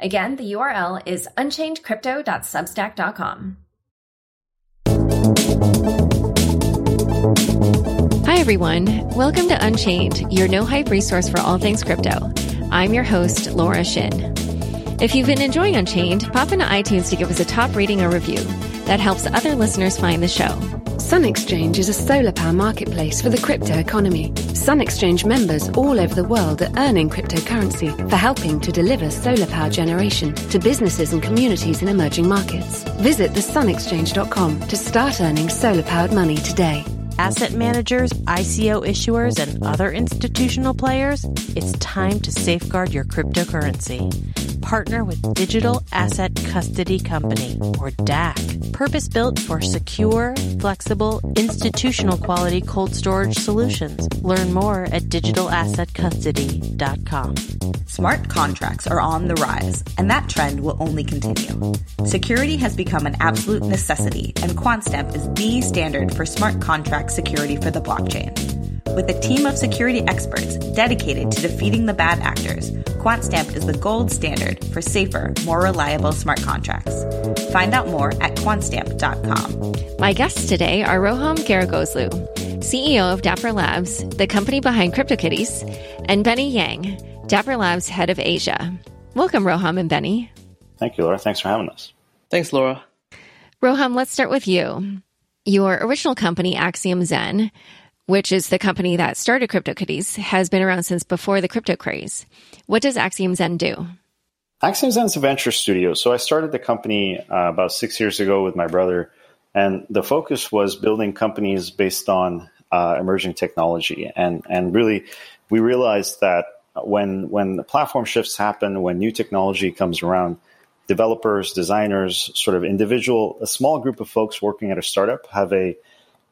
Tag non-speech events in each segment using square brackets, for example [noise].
Again, the URL is unchainedcrypto.substack.com. Hi, everyone. Welcome to Unchained, your no hype resource for all things crypto. I'm your host, Laura Shin. If you've been enjoying Unchained, pop into iTunes to give us a top rating or review. That helps other listeners find the show. Sun Exchange is a solar power marketplace for the crypto economy. Sun Exchange members all over the world are earning cryptocurrency for helping to deliver solar power generation to businesses and communities in emerging markets. Visit thesunexchange.com to start earning solar powered money today. Asset managers, ICO issuers, and other institutional players, it's time to safeguard your cryptocurrency. Partner with Digital Asset Custody Company, or DAC, purpose built for secure, flexible, institutional quality cold storage solutions. Learn more at digitalassetcustody.com. Smart contracts are on the rise, and that trend will only continue. Security has become an absolute necessity, and QuantStamp is the standard for smart contract security for the blockchain. With a team of security experts dedicated to defeating the bad actors, QuantStamp is the gold standard for safer, more reliable smart contracts. Find out more at quantstamp.com. My guests today are Roham Gharegozlou, CEO of Dapper Labs, the company behind CryptoKitties, and Benny Yang, Dapper Labs head of Asia. Welcome, Roham and Benny. Thank you, Laura. Thanks for having us. Thanks, Laura. Roham, let's start with you. Your original company, Axiom Zen, which is the company that started CryptoKitties, has been around since before the crypto craze. What does Axiom Zen do? Axiom Zen is a venture studio. So I started the company uh, about six years ago with my brother, and the focus was building companies based on uh, emerging technology. And and really, we realized that when when the platform shifts happen, when new technology comes around, developers, designers, sort of individual, a small group of folks working at a startup have a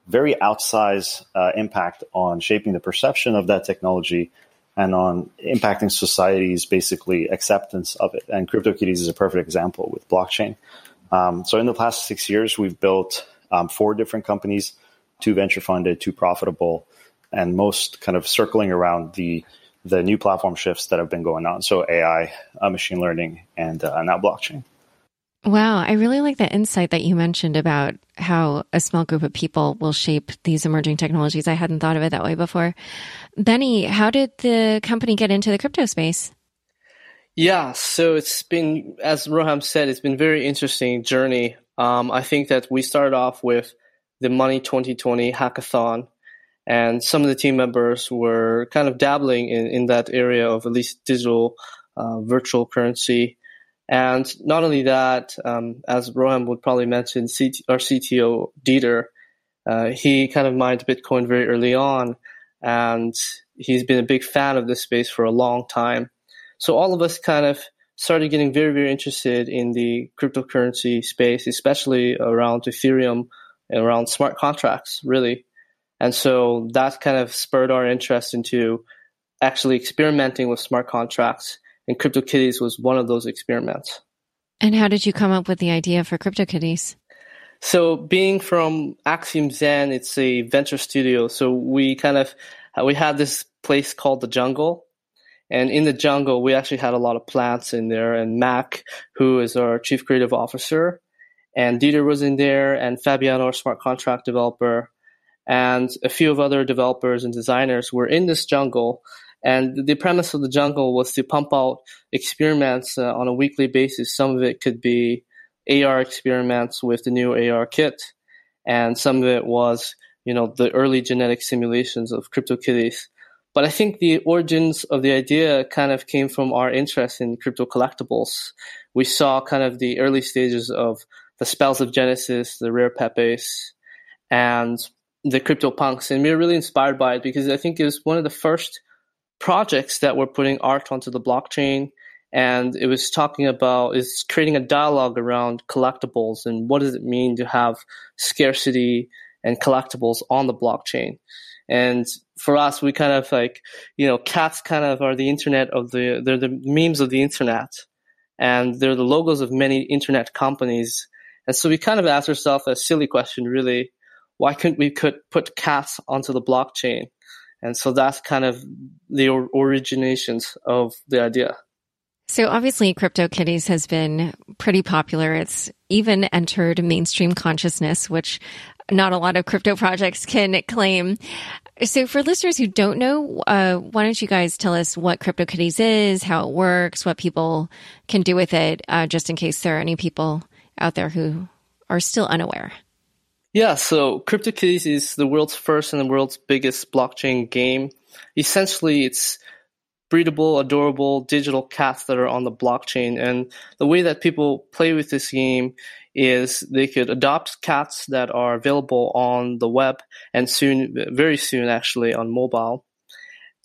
very outsized uh, impact on shaping the perception of that technology and on impacting society's basically acceptance of it. And CryptoKitties is a perfect example with blockchain. Um, so in the past six years, we've built um, four different companies, two venture funded, two profitable, and most kind of circling around the the new platform shifts that have been going on. So AI, uh, machine learning, and uh, now blockchain. Wow, I really like the insight that you mentioned about how a small group of people will shape these emerging technologies. I hadn't thought of it that way before. Benny, how did the company get into the crypto space? Yeah, so it's been, as Roham said, it's been a very interesting journey. Um, I think that we started off with the Money 2020 hackathon, and some of the team members were kind of dabbling in, in that area of at least digital uh, virtual currency. And not only that, um, as Roham would probably mention, CT, our CTO Dieter, uh, he kind of mined Bitcoin very early on, and he's been a big fan of this space for a long time. So all of us kind of started getting very, very interested in the cryptocurrency space, especially around Ethereum and around smart contracts, really. And so that kind of spurred our interest into actually experimenting with smart contracts. And CryptoKitties was one of those experiments. And how did you come up with the idea for CryptoKitties? So being from Axiom Zen, it's a venture studio. So we kind of, uh, we had this place called the jungle. And in the jungle, we actually had a lot of plants in there and Mac, who is our chief creative officer and Dieter was in there and Fabiano, our smart contract developer and a few of other developers and designers were in this jungle. And the premise of the jungle was to pump out experiments uh, on a weekly basis. Some of it could be AR experiments with the new AR kit, and some of it was, you know, the early genetic simulations of CryptoKitties. But I think the origins of the idea kind of came from our interest in crypto collectibles. We saw kind of the early stages of the Spells of Genesis, the Rare Pepes, and the CryptoPunks, and we were really inspired by it because I think it was one of the first projects that were putting art onto the blockchain and it was talking about is creating a dialogue around collectibles and what does it mean to have scarcity and collectibles on the blockchain. And for us, we kind of like, you know, cats kind of are the internet of the, they're the memes of the internet and they're the logos of many internet companies. And so we kind of asked ourselves a silly question, really. Why couldn't we could put cats onto the blockchain? And so that's kind of the originations of the idea. So obviously CryptoKitties has been pretty popular. It's even entered mainstream consciousness, which not a lot of crypto projects can claim. So for listeners who don't know, uh, why don't you guys tell us what CryptoKitties is, how it works, what people can do with it, uh, just in case there are any people out there who are still unaware. Yeah, so CryptoKitties is the world's first and the world's biggest blockchain game. Essentially, it's breedable, adorable digital cats that are on the blockchain. And the way that people play with this game is they could adopt cats that are available on the web and soon, very soon actually, on mobile.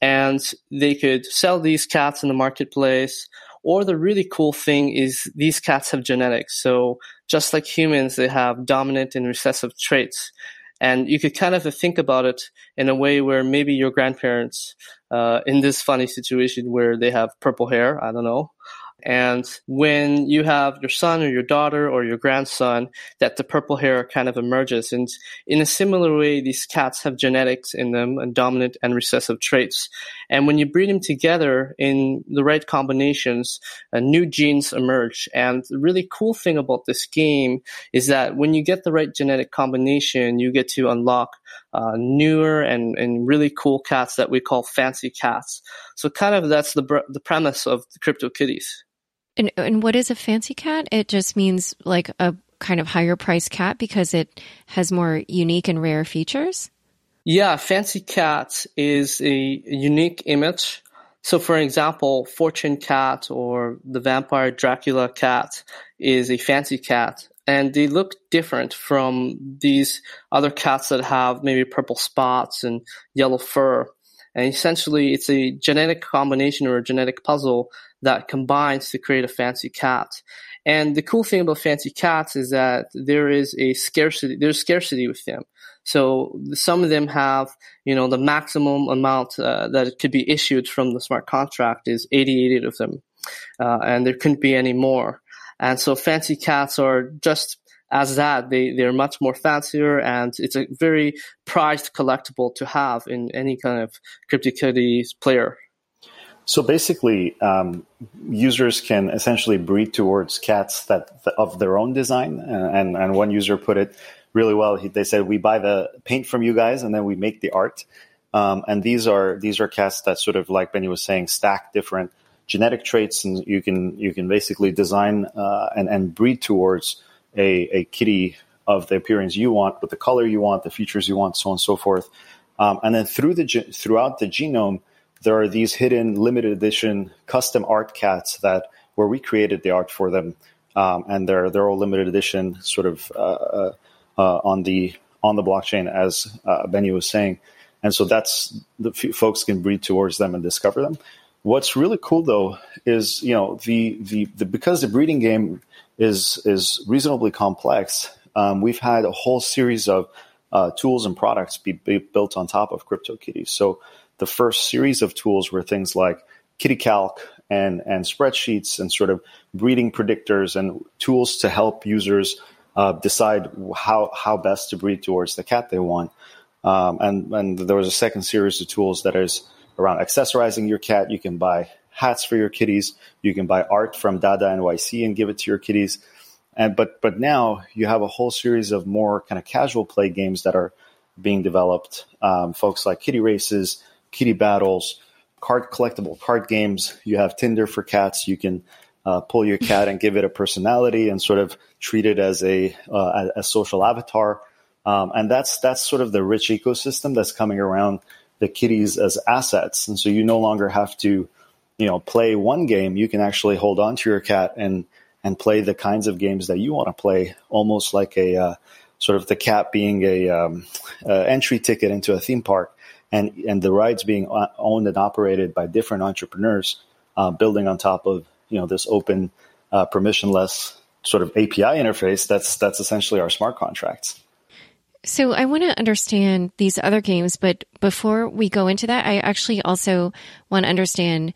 And they could sell these cats in the marketplace. Or the really cool thing is these cats have genetics. So just like humans, they have dominant and recessive traits. And you could kind of think about it in a way where maybe your grandparents, uh, in this funny situation where they have purple hair, I don't know, and when you have your son or your daughter or your grandson, that the purple hair kind of emerges. And in a similar way, these cats have genetics in them and dominant and recessive traits. And when you breed them together in the right combinations, uh, new genes emerge. And the really cool thing about this game is that when you get the right genetic combination, you get to unlock uh, newer and, and really cool cats that we call fancy cats. So kind of that's the, the premise of the CryptoKitties. And, and what is a fancy cat? It just means like a kind of higher price cat because it has more unique and rare features? Yeah, fancy cat is a unique image. So, for example, Fortune cat or the vampire Dracula cat is a fancy cat, and they look different from these other cats that have maybe purple spots and yellow fur. And essentially, it's a genetic combination or a genetic puzzle that combines to create a fancy cat. And the cool thing about fancy cats is that there is a scarcity, there's scarcity with them. So some of them have, you know, the maximum amount uh, that could be issued from the smart contract is 88 of them. Uh, and there couldn't be any more. And so fancy cats are just as that. They, they're much more fancier and it's a very prized collectible to have in any kind of CryptoKitties player. So basically, um, users can essentially breed towards cats that of their own design. And, and one user put it really well. He, they said, "We buy the paint from you guys, and then we make the art." Um, and these are these are cats that sort of like Benny was saying, stack different genetic traits, and you can you can basically design uh, and and breed towards a, a kitty of the appearance you want, with the color you want, the features you want, so on and so forth. Um, and then through the throughout the genome, there are these hidden limited edition custom art cats that where we created the art for them, um, and they're they're all limited edition, sort of uh, uh, uh on the on the blockchain, as uh, Benny was saying, and so that's the folks can breed towards them and discover them. What's really cool though is you know the the, the because the breeding game is is reasonably complex. Um, we've had a whole series of uh, tools and products be, be, built on top of CryptoKitties. So the first series of tools were things like KittyCalc and, and spreadsheets and sort of breeding predictors and tools to help users uh, decide how, how best to breed towards the cat they want. Um, and, and there was a second series of tools that is around accessorizing your cat. You can buy hats for your kitties. You can buy art from Dada NYC and give it to your kitties. And but but now you have a whole series of more kind of casual play games that are being developed. Um, folks like Kitty Races, kitty battles, card collectible card games. You have Tinder for cats. You can uh, pull your cat and give it a personality and sort of treat it as a uh, a social avatar. Um, and that's that's sort of the rich ecosystem that's coming around the kitties as assets. And so you no longer have to, you know, play one game. You can actually hold on to your cat and and play the kinds of games that you want to play, almost like a uh, sort of the cat being a um, entry ticket into a theme park and and the rides being owned and operated by different entrepreneurs, uh, building on top of you know this open, uh, permissionless sort of API interface. That's that's essentially our smart contracts. So I want to understand these other games, but before we go into that, I actually also want to understand.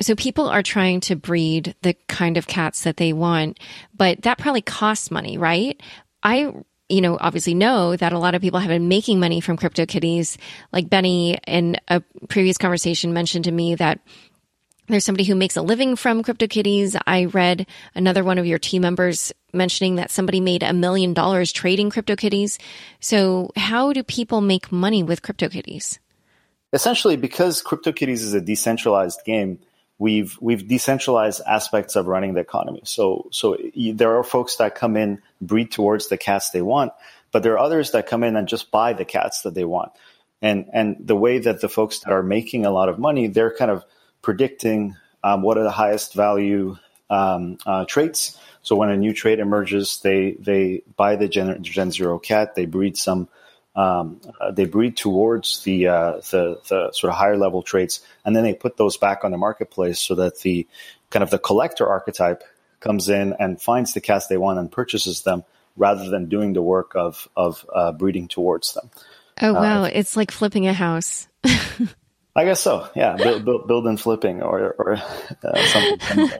So people are trying to breed the kind of cats that they want, but that probably costs money, right? I you know, obviously know that a lot of people have been making money from CryptoKitties. Like Benny in a previous conversation mentioned to me that there's somebody who makes a living from CryptoKitties. I read another one of your team members mentioning that somebody made a million dollars trading CryptoKitties. So how do people make money with CryptoKitties? Essentially, because CryptoKitties is a decentralized game, we've we've decentralized aspects of running the economy. So so there are folks that come in breed towards the cats they want, but there are others that come in and just buy the cats that they want. And and the way that the folks that are making a lot of money, they're kind of predicting um, what are the highest value um, uh, traits. So when a new trait emerges, they they buy the Gen, Gen Zero cat, they breed some um, uh, they breed towards the, uh, the the sort of higher level traits, and then they put those back on the marketplace so that the kind of the collector archetype comes in and finds the cats they want and purchases them, rather than doing the work of of uh, breeding towards them. Oh wow! Uh, it's like flipping a house. [laughs] I guess so. Yeah, build, build, build and flipping, or or uh, something.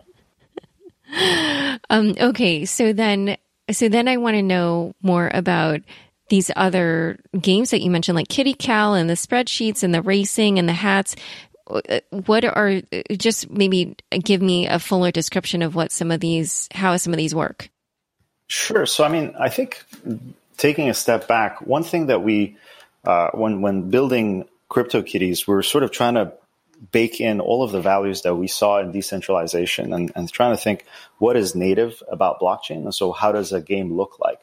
um, okay, so then so then I want to know more about these other games that you mentioned, like KittyCalc and the spreadsheets and the racing and the hats. What are just maybe give me a fuller description of what some of these, how some of these work? Sure. So, I mean, I think taking a step back, one thing that we, uh, when when building CryptoKitties, we're sort of trying to bake in all of the values that we saw in decentralization and, and trying to think what is native about blockchain, and so how does a game look like?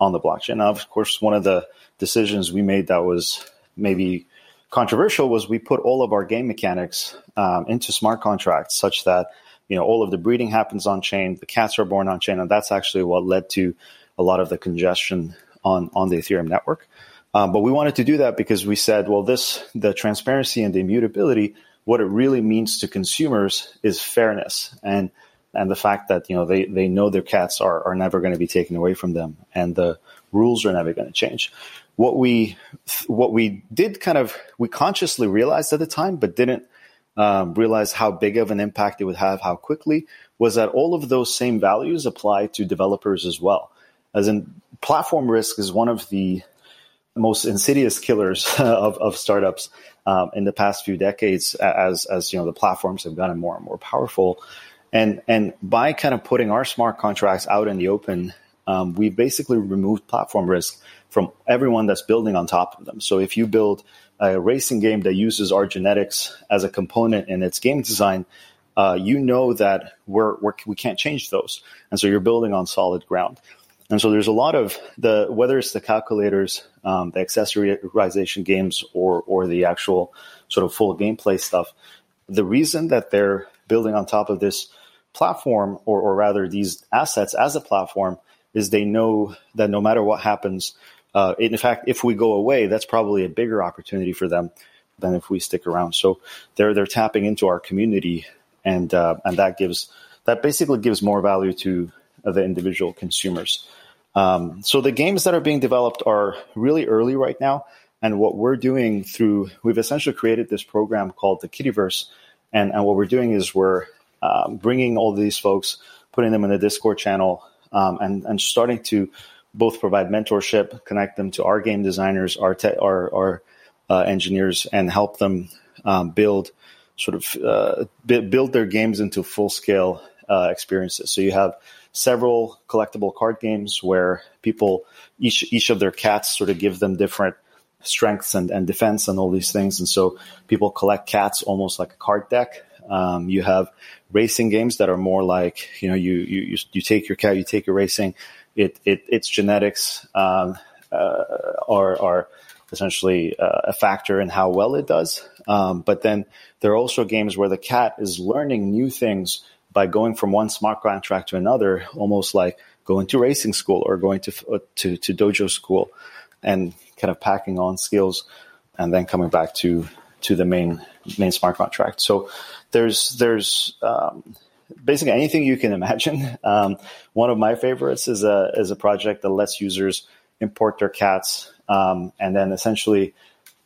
on the blockchain. Now, of course, one of the decisions we made that was maybe controversial was we put all of our game mechanics um, into smart contracts such that you know all of the breeding happens on chain, the cats are born on chain, and that's actually what led to a lot of the congestion on on the Ethereum network. Um, but we wanted to do that because we said, well, this the transparency and the immutability, what it really means to consumers is fairness and and the fact that you know they, they know their cats are, are never going to be taken away from them and the rules are never going to change what we what we did kind of we consciously realized at the time but didn't um, realize how big of an impact it would have how quickly was that all of those same values apply to developers as well. As in platform risk is one of the most insidious killers [laughs] of, of startups um, in the past few decades as as you know the platforms have gotten more and more powerful. And and by kind of putting our smart contracts out in the open, um, we basically removed platform risk from everyone that's building on top of them. So if you build a racing game that uses our genetics as a component in its game design, uh, you know that we're, we're, we can not change those, and so you're building on solid ground. And so there's a lot of the whether it's the calculators, um, the accessorization games, or or the actual sort of full gameplay stuff. The reason that they're building on top of this platform, or, or rather these assets as a platform, is they know that no matter what happens, uh, in fact, if we go away, that's probably a bigger opportunity for them than if we stick around. So they're they're tapping into our community, and uh, and that gives that basically gives more value to the individual consumers. Um, so the games that are being developed are really early right now, and what we're doing through we've essentially created this program called the Kittyverse, and, and what we're doing is we're um, bringing all these folks, putting them in the Discord channel, um, and, and starting to both provide mentorship, connect them to our game designers, our, te- our, our uh, engineers, and help them um, build sort of uh, build their games into full scale uh, experiences. So you have several collectible card games where people each each of their cats sort of give them different strengths and, and defense and all these things. And so people collect cats almost like a card deck. Um, you have racing games that are more like, you know, you, you, you take your cat, you take your racing, it, it, its genetics, um, uh, are, are essentially uh, a factor in how well it does. Um, but then there are also games where the cat is learning new things by going from one smart contract to another, almost like going to racing school or going to, uh, to, to dojo school and kind of packing on skills and then coming back to to the main main smart contract. So there's there's um, basically anything you can imagine. Um, one of my favorites is a is a project that lets users import their cats um, and then essentially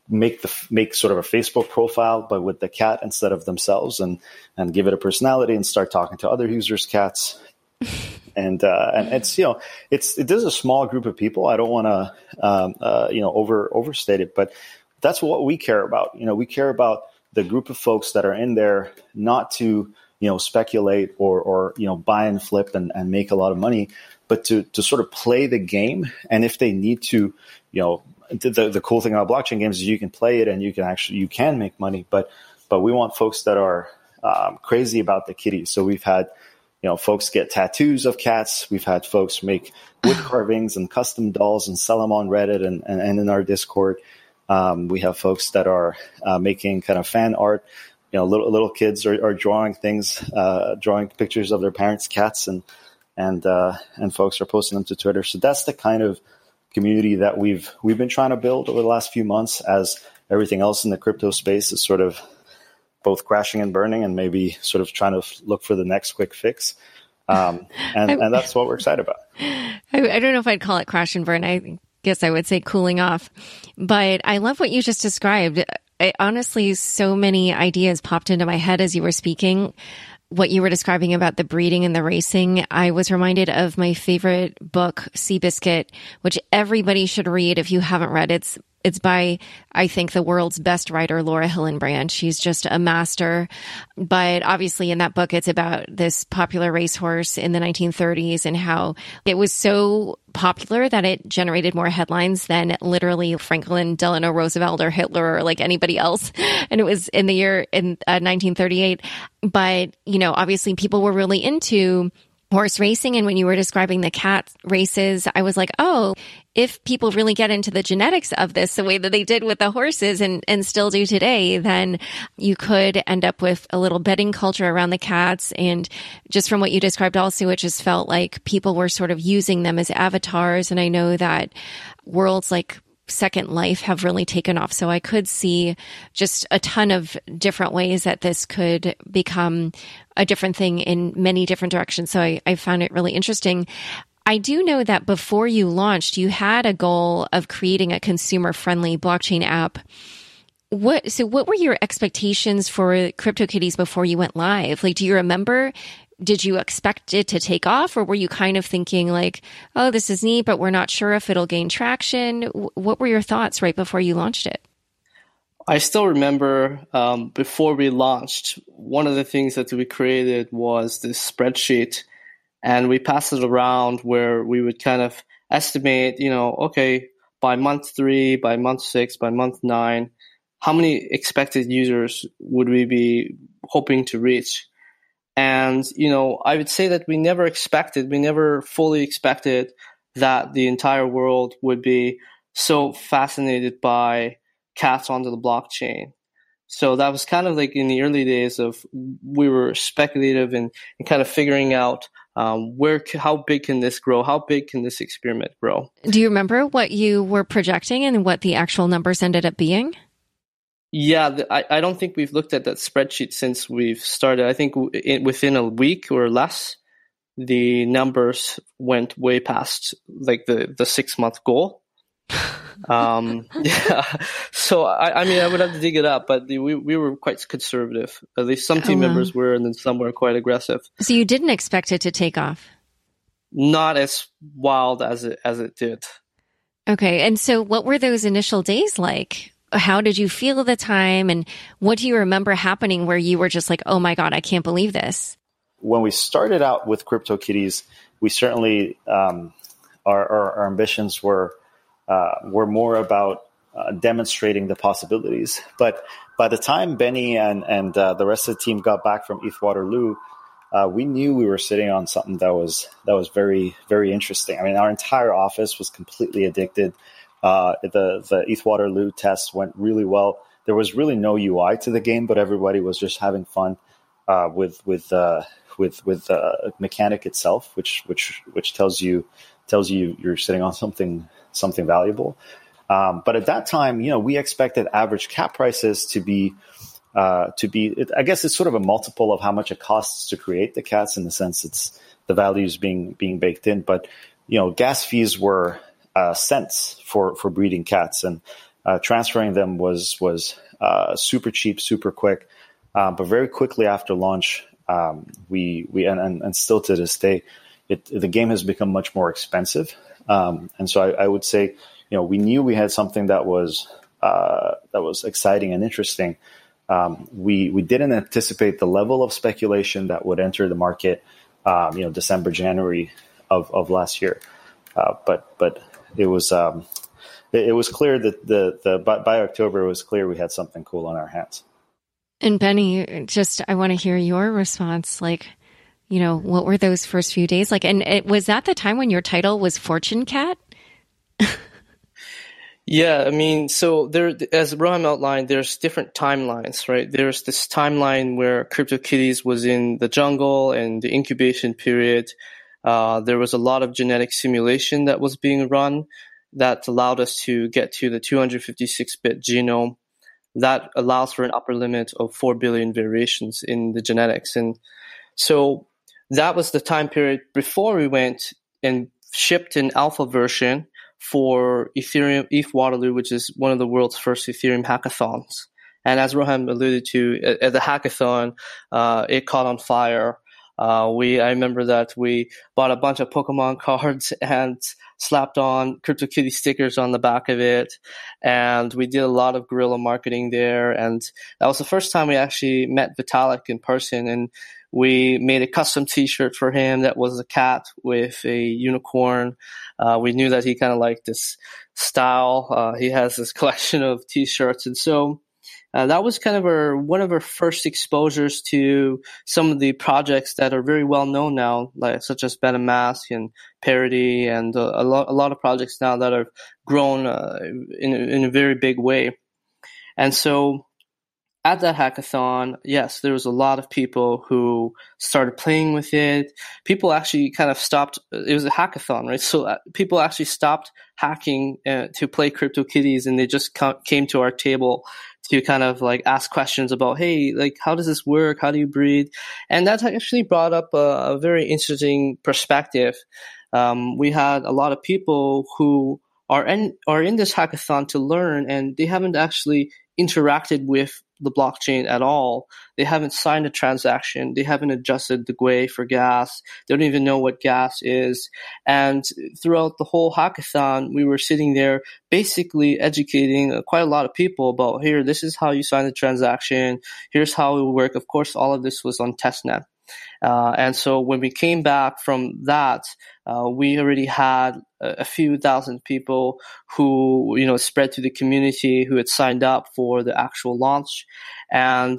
make the make sort of a Facebook profile, but with the cat instead of themselves, and and give it a personality and start talking to other users' cats. [laughs] and uh, and it's you know it's it is a small group of people. I don't want to um, uh, you know over overstate it, but that's what we care about. You know, we care about the group of folks that are in there not to you know speculate or or you know buy and flip and, and make a lot of money, but to to sort of play the game. And if they need to, you know, the the cool thing about blockchain games is you can play it and you can actually you can make money. But but we want folks that are um, crazy about the kitties. So we've had you know, folks get tattoos of cats. We've had folks make wood [sighs] carvings and custom dolls and sell them on Reddit and, and, and in our Discord. Um, we have folks that are uh, making kind of fan art. You know, little little kids are, are drawing things, uh, drawing pictures of their parents' cats, and and uh, and folks are posting them to Twitter. So that's the kind of community that we've we've been trying to build over the last few months. As everything else in the crypto space is sort of both crashing and burning, and maybe sort of trying to look for the next quick fix. Um, and, [laughs] and that's what we're excited about. I, I, don't know if I'd call it crash and burn. I guess I would say cooling off. But I love what you just described. I, honestly, so many ideas popped into my head as you were speaking. What you were describing about the breeding and the racing, I was reminded of my favorite book, Seabiscuit, which everybody should read if you haven't read. It's it's by, I think, the world's best writer, Laura Hillenbrand. She's just a master. But obviously, in that book, it's about this popular racehorse in the 1930s and how it was so popular that it generated more headlines than literally Franklin Delano Roosevelt or Hitler or like anybody else. [laughs] And it was in the year in uh, 1938. But, you know, obviously people were really into horse racing. And when you were describing the cat races, I was like, oh, if people really get into the genetics of this the way that they did with the horses and, and still do today, then you could end up with a little betting culture around the cats. And just from what you described also, it just felt like people were sort of using them as avatars. And I know that worlds like Second Life have really taken off. So I could see just a ton of different ways that this could become a different thing in many different directions. So I, I found it really interesting. I do know that before you launched, you had a goal of creating a consumer friendly blockchain app. What, so what were your expectations for CryptoKitties before you went live? Like, do you remember did you expect it to take off or were you kind of thinking like oh this is neat but we're not sure if it'll gain traction what were your thoughts right before you launched it i still remember um, before we launched one of the things that we created was this spreadsheet. And we passed it around where we would kind of estimate you know okay by month three by month six by month nine how many expected users would we be hoping to reach? And, you know, I would say that we never expected, we never fully expected that the entire world would be so fascinated by cats onto the blockchain. So that was kind of like in the early days of we were speculative and, and kind of figuring out um, where how big can this grow? How big can this experiment grow? Do you remember what you were projecting and what the actual numbers ended up being? Yeah, the, I, I don't think we've looked at that spreadsheet since we've started. I think w- within a week or less, the numbers went way past like the, the six month goal. [laughs] um, [laughs] yeah. So I, I mean, I would have to dig it up, but the, we we were quite conservative. At least some team oh, wow. members were, and then some were quite aggressive. So you didn't expect it to take off. Not as wild as it as it did. Okay, and so what were those initial days like? how did you feel at the time? And what do you remember happening where you were just like, oh my God, I can't believe this? When we started out with CryptoKitties, we certainly, um, our, our, our, ambitions were, uh, were more about uh, demonstrating the possibilities. But by the time Benny and, and uh, the rest of the team got back from ETH Waterloo, uh, we knew we were sitting on something that was that was very very interesting. I mean, our entire office was completely addicted. Uh, the the ETH Waterloo test went really well. There was really no UI to the game, but everybody was just having fun uh, with with uh, with with the mechanic itself, which which which tells you tells you you're sitting on something something valuable. Um, but at that time, you know, we expected average cap prices to be uh, to be. It, I guess it's sort of a multiple of how much it costs to create the cats. In the sense, it's the values being being baked in. But you know, gas fees were uh, cents for for breeding cats, and uh, transferring them was was uh, super cheap, super quick. Uh, but very quickly after launch, um, we we and, and, and, still to this day, it, the game has become much more expensive. Um, and so I, I, would say, you know, we knew we had something that was uh, that was exciting and interesting. Um, we we didn't anticipate the level of speculation that would enter the market. Um, you know, December, January of, of last year. Uh, but but it was um, it, it, was clear that the the by, October it was clear we had something cool on our hands. And Benny, just I want to hear your response. Like, you know, what were those first few days like? And it, was that the time when your title was Fortune Cat? yeah, I mean, so there, as Roham outlined, there's different timelines, right? There's this timeline where CryptoKitties was in the jungle and the incubation period. Uh, there was a lot of genetic simulation that was being run that allowed us to get to the 256-bit genome that allows for an upper limit of 4 billion variations in the genetics. And so that was the time period before we went and shipped an alpha version for Ethereum ETH Waterloo, which is one of the world's first Ethereum hackathons. And as Roham alluded to, at, at the hackathon, uh, it caught on fire. Uh, we, I remember that we bought a bunch of Pokemon [laughs] cards and slapped on CryptoKitty stickers on the back of it. And we did a lot of guerrilla marketing there. And that was the first time we actually met Vitalik in person. And we made a custom T-shirt for him that was a cat with a unicorn. Uh, we knew that he kind of liked this style. Uh, he has this [laughs] collection of T-shirts, and so uh, that was kind of our one of our first exposures to some of the projects that are very well known now, like such as Ben and Parity, and uh, a lot a lot of projects now that have grown uh, in in a very big way. And so, at that hackathon, yes, there was a lot of people who started playing with it. People actually kind of stopped. It was a hackathon, right? So uh, people actually stopped hacking uh, to play CryptoKitties, and they just came to our table to kind of like ask questions about, hey, like how does this work? How do you breed? And that actually brought up a, a very interesting perspective. Um, we had a lot of people who are in are in this hackathon to learn, and they haven't actually interacted with the blockchain at all. They haven't signed a transaction. They haven't adjusted the GUI for gas. They don't even know what gas is. And throughout the whole hackathon, we were sitting there basically educating quite a lot of people about here, this is how you sign the transaction. Here's how it will work. Of course, all of this was on testnet. Uh, and so when we came back from that, uh, we already had a, a, few thousand people who, you know, spread to the community who had signed up for the actual launch. And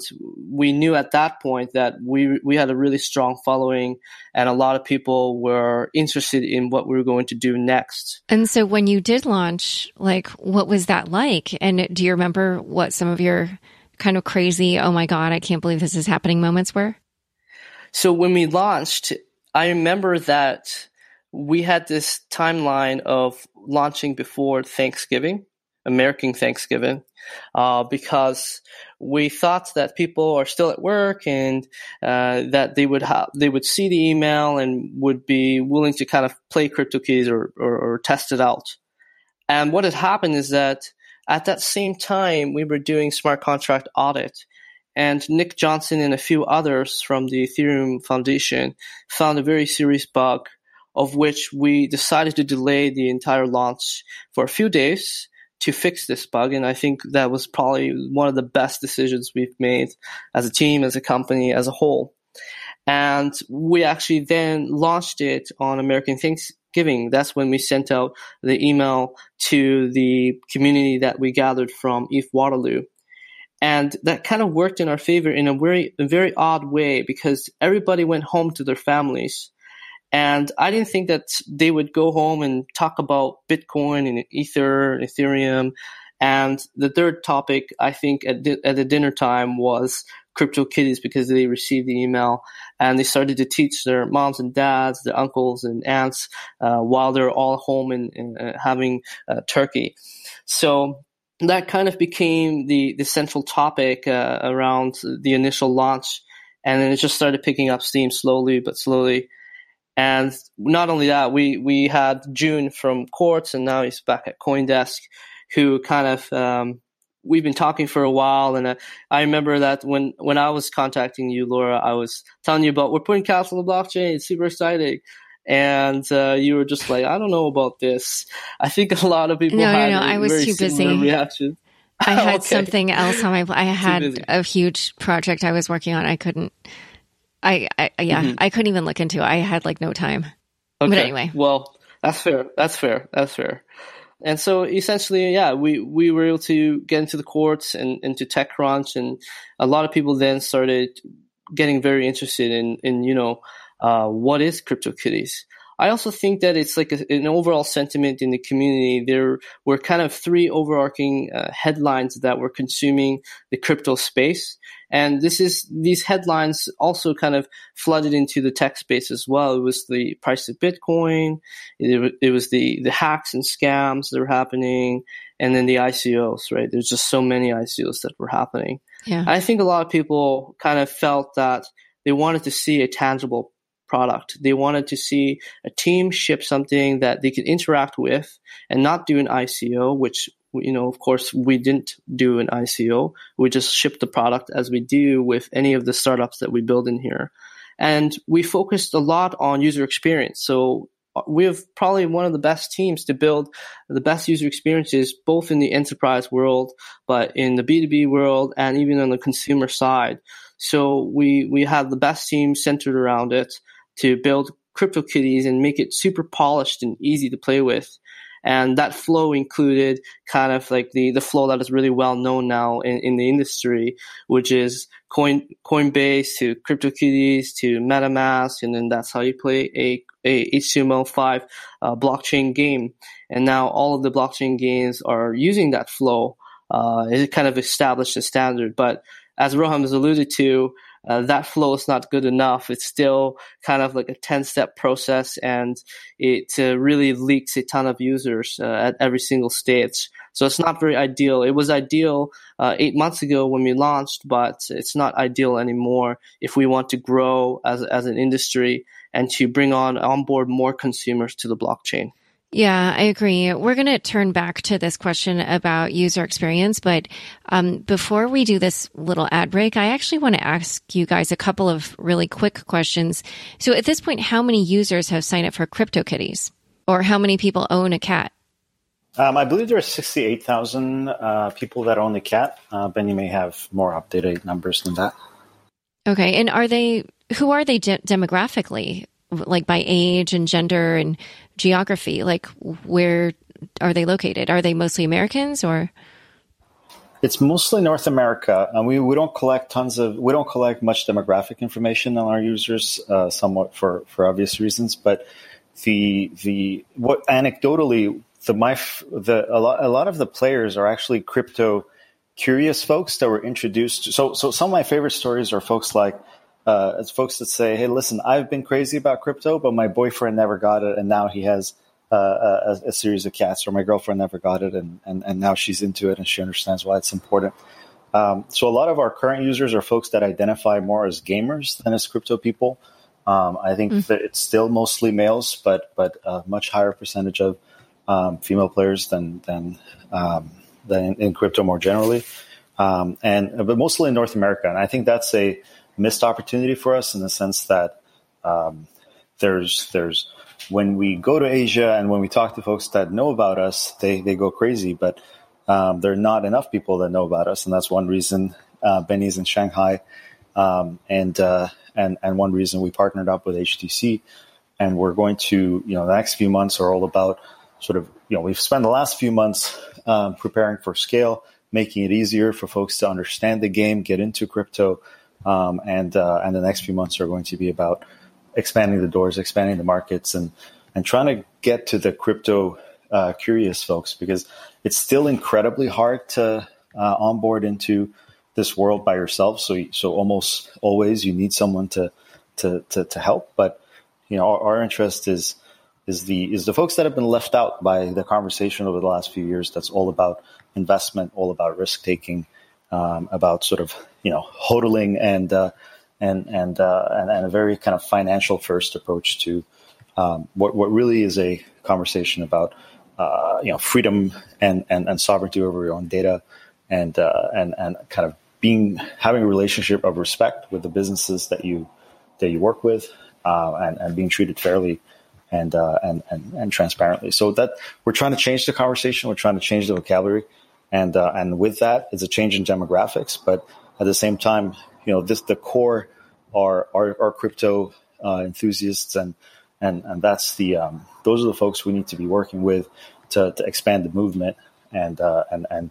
we knew at that point that we, we had a really strong following and a lot of people were interested in what we were going to do next. And so when you did launch, like, what was that like? And do you remember what some of your kind of crazy, oh my God, I can't believe this is happening moments were? So when we launched, I remember that we had this timeline of launching before Thanksgiving, American Thanksgiving, uh, because we thought that people are still at work and uh, that they would have they would see the email and would be willing to kind of play CryptoKitties or, or, or test it out. And what had happened is that at that same time we were doing smart contract audit and Nick Johnson and a few others from the Ethereum Foundation found a very serious bug of which we decided to delay the entire launch for a few days to fix this bug. And I think that was probably one of the best decisions we've made as a team, as a company, as a whole. And we actually then launched it on American Thanksgiving. That's when we sent out the email to the community that we gathered from ETH Waterloo. And that kind of worked in our favor in a very, very odd way because everybody went home to their families. And I didn't think that they would go home and talk about Bitcoin and Ether, and Ethereum. And the third topic, I think, at, at the dinner time was crypto CryptoKitties because they received the email and they started to teach their moms and dads, their uncles and aunts uh, while they're all home and, and uh, having uh, turkey. So that kind of became the the central topic uh, around the initial launch, and then it just started picking up steam slowly but slowly. And not only that, we we had Joon from Quartz, and now he's back at CoinDesk, who kind of um, we've been talking for a while. And uh, I remember that when when I was contacting you, Laura, I was telling you about we're putting Castle on the blockchain. It's super exciting. And uh, you were just like, I don't know about this. I think a lot of people no, had no, no. I was too busy. reaction. I [laughs] had okay. something else on my. I had a huge project I was working on. I couldn't. I, I yeah, mm-hmm. I couldn't even look into. it. I had like no time. Okay. But anyway, well, that's fair. That's fair. That's fair. And so essentially, yeah, we, we were able to get into the Quartz and into TechCrunch, and a lot of people then started getting very interested in in you know uh, what is CryptoKitties. I also think that it's like a, an overall sentiment in the community. There were kind of three overarching uh, headlines that were consuming the crypto space. And this is, these headlines also kind of flooded into the tech space as well. It was the price of Bitcoin. It, it was the, the hacks and scams that were happening. And then the ICOs, right? There's just so many ICOs that were happening. Yeah. I think a lot of people kind of felt that they wanted to see a tangible product. They wanted to see a team ship something that they could interact with and not do an ICO, which you know, of course, we didn't do an ICO. We just shipped the product as we do with any of the startups that we build in here. And we focused a lot on user experience. So uh, we have probably one of the best teams to build the best user experiences, both in the enterprise world, but in the B2B world and even on the consumer side. So we, we have the best team centered around it to build CryptoKitties and make it super polished and easy to play with. And that flow included kind of like the, the flow that is really well known now in, in the industry, which is Coin, Coinbase to CryptoKitties to MetaMask. And then that's how you play a, a HTML5 uh, blockchain game. And now all of the blockchain games are using that flow. Uh, it kind of established a standard. But as Roham has alluded to, uh, that flow is not good enough. It's still kind of like a 10 step process and it uh, really leaks a ton of users uh, at every single stage. So it's not very ideal. It was ideal uh, eight months ago when we launched, but it's not ideal anymore if we want to grow as, as an industry and to bring on onboard more consumers to the blockchain. Yeah, I agree. We're going to turn back to this question about user experience, but um, before we do this little ad break, I actually want to ask you guys a couple of really quick questions. So, at this point, how many users have signed up for CryptoKitties, or how many people own a cat? Um, I believe there are sixty-eight thousand uh, people that own the cat. Uh, Benny may have more updated numbers than that. Okay, and are they who are they de- demographically? like by age and gender and geography? Like where are they located? Are they mostly Americans or? It's mostly North America, and we, we don't collect tons of we don't collect much demographic information on our users, uh, somewhat for, for obvious reasons. But the the what anecdotally the my the a lot a lot of the players are actually crypto curious folks that were introduced. So so some of my favorite stories are folks like uh, as folks that say, "Hey, listen, I've been crazy about crypto, but my boyfriend never got it, and now he has uh, a, a, series of cats, or my girlfriend never got it, and, and and now she's into it, and she understands why it's important." Um, so a lot of our current users are folks that identify more as gamers than as crypto people. Um, I think mm. that it's still mostly males, but but a much higher percentage of um, female players than than um, than in, in, crypto more generally, um, and but mostly in North America. And I think that's a missed opportunity for us in the sense that um, there's there's when we go to Asia and when we talk to folks that know about us, they they go crazy, but um, there are not enough people that know about us, and that's one reason uh, Benny's in Shanghai, um, and uh, and and one reason we partnered up with HTC, and we're going to you know the next few months are all about sort of you know we've spent the last few months um, preparing for scale, making it easier for folks to understand the game, get into crypto, um, and uh, and the next few months are going to be about expanding the doors, expanding the markets, and and trying to get to the crypto uh, curious folks because it's still incredibly hard to uh, onboard into this world by yourself. So so almost always you need someone to to to, to help. But you know our, our interest is is the is the folks that have been left out by the conversation over the last few years. That's all about investment, all about risk taking, um, about sort of you know hodling and uh, and and, uh, and, and a very kind of financial first approach to um, what what really is a conversation about uh, you know freedom and, and and sovereignty over your own data and uh, and and kind of being having a relationship of respect with the businesses that you that you work with uh, and and being treated fairly and, uh, and and and transparently. So that we're trying to change the conversation. We're trying to change the vocabulary, and uh, and with that, it's a change in demographics. But at the same time, you know, this the core are are, are crypto uh, enthusiasts, and and and that's the um, those are the folks we need to be working with to, to expand the movement and uh, and and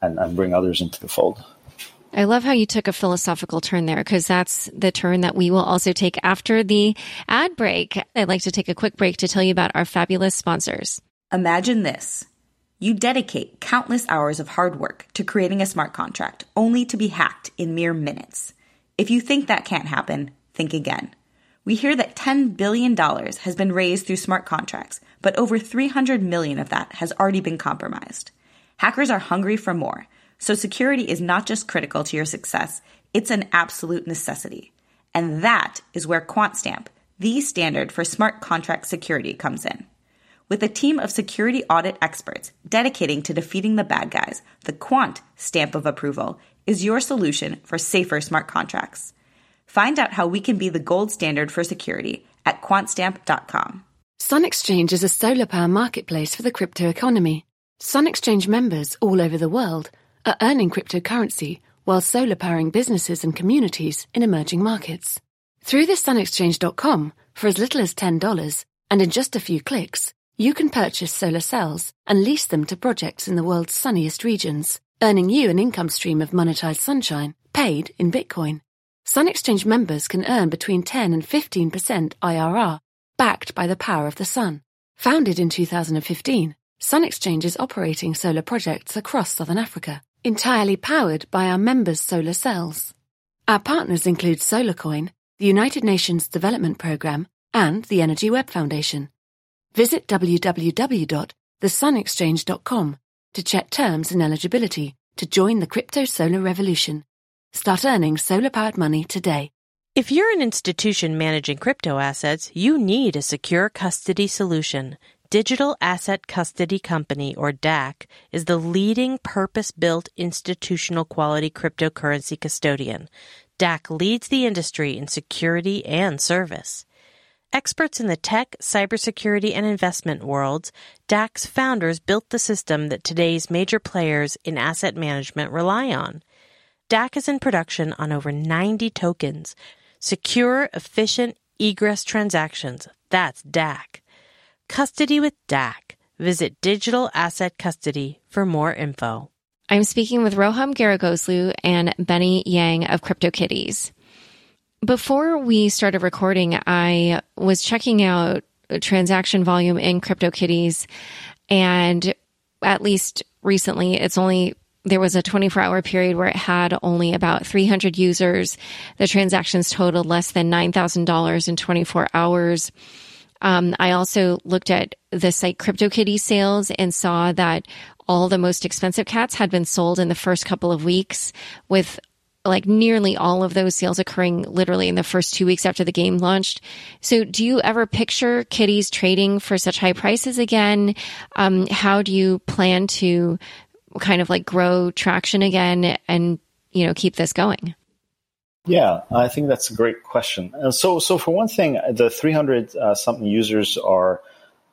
and and bring others into the fold. I love how you took a philosophical turn there because that's the turn that we will also take after the ad break. I'd like to take a quick break to tell you about our fabulous sponsors. Imagine this. You dedicate countless hours of hard work to creating a smart contract only to be hacked in mere minutes. If you think that can't happen, think again. We hear that $10 billion has been raised through smart contracts, but over 300 million of that has already been compromised. Hackers are hungry for more so security is not just critical to your success, it's an absolute necessity. And that is where QuantStamp, the standard for smart contract security, comes in. With a team of security audit experts dedicating to defeating the bad guys, the Quant stamp of approval is your solution for safer smart contracts. Find out how we can be the gold standard for security at quantstamp.com. Sun Exchange is a solar power marketplace for the crypto economy. Sun Exchange members all over the world are earning cryptocurrency while solar powering businesses and communities in emerging markets. Through the sunexchange.com, for as little as $10 and in just a few clicks, you can purchase solar cells and lease them to projects in the world's sunniest regions, earning you an income stream of monetized sunshine paid in Bitcoin. Sun Exchange members can earn between 10 and 15% IRR, backed by the power of the sun. Founded in 2015, Sun Exchange is operating solar projects across Southern Africa entirely powered by our members' solar cells. Our partners include SolarCoin, the United Nations Development Programme, and the Energy Web Foundation. Visit www.thesunexchange.com to check terms and eligibility to join the crypto solar revolution. Start earning solar powered money today. If you're an institution managing crypto assets, you need a secure custody solution. Digital Asset Custody Company, or DAC, is the leading purpose built institutional quality cryptocurrency custodian. DAC leads the industry in security and service. Experts in the tech, cybersecurity, and investment worlds, DAC's founders built the system that today's major players in asset management rely on. DAC is in production on over 90 tokens. Secure, efficient egress transactions. That's DAC. Custody with DAC. Visit Digital Asset Custody for more info. I'm speaking with Roham Gharegozlou and Benny Yang of CryptoKitties. Before we started recording, I was checking out transaction volume in CryptoKitties, and at least recently, it's only there was a 24 hour period where it had only about 300 users. The transactions totaled less than $9,000 in 24 hours. Um, I also looked at the site CryptoKitty sales and saw that all the most expensive cats had been sold in the first couple of weeks with like nearly all of those sales occurring literally in the first two weeks after the game launched. So do you ever picture kitties trading for such high prices again? Um, how do you plan to kind of like grow traction again and, you know, keep this going? Yeah, I think that's a great question. Uh, so, so for one thing, the 300 uh, something users are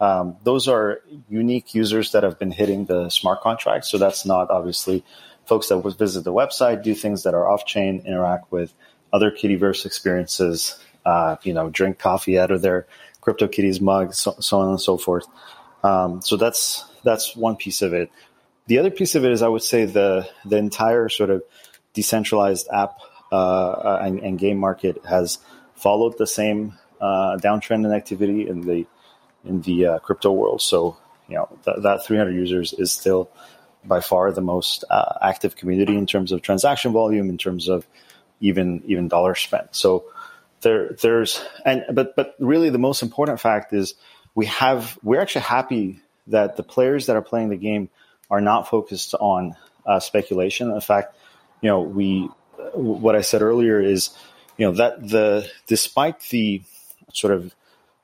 um, those are unique users that have been hitting the smart contract. So that's not obviously folks that would visit the website, do things that are off chain, interact with other Kittyverse experiences, uh, you know, drink coffee out of their CryptoKitties mug, so, so on and so forth. Um, so that's that's one piece of it. The other piece of it is, I would say, the the entire sort of decentralized app uh, and, and, game market has followed the same uh, downtrend in activity in the in the uh, crypto world. So you know th- that 300 users is still by far the most uh, active community in terms of transaction volume, in terms of even even dollars spent. So there there's and but but really the most important fact is we have we're actually happy that the players that are playing the game are not focused on uh, speculation. In fact, you know, we what I said earlier is, you know, that the despite the sort of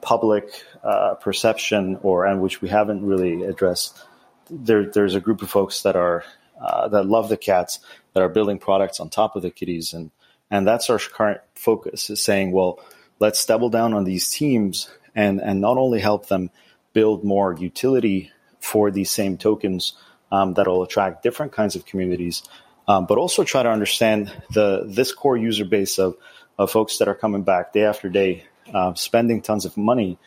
public uh, perception or and which we haven't really addressed, there there's a group of folks that are uh, that love the cats that are building products on top of the kitties and and that's our current focus is saying well let's double down on these teams and and not only help them build more utility for these same tokens um, that'll attract different kinds of communities, um, but also try to understand the this core user base of, of folks that are coming back day after day, uh, spending tons of money,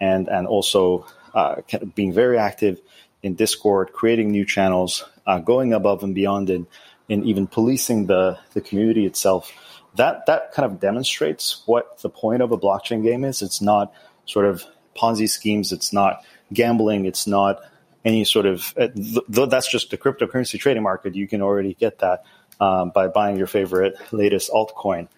and and also uh, being very active in Discord, creating new channels, uh, going above and beyond and in even policing the, the community itself. That that kind of demonstrates what the point of a blockchain game is. It's not sort of Ponzi schemes. It's not gambling. It's not any sort of uh, though that's just the cryptocurrency trading market. You can already get that um, by buying your favorite latest altcoin.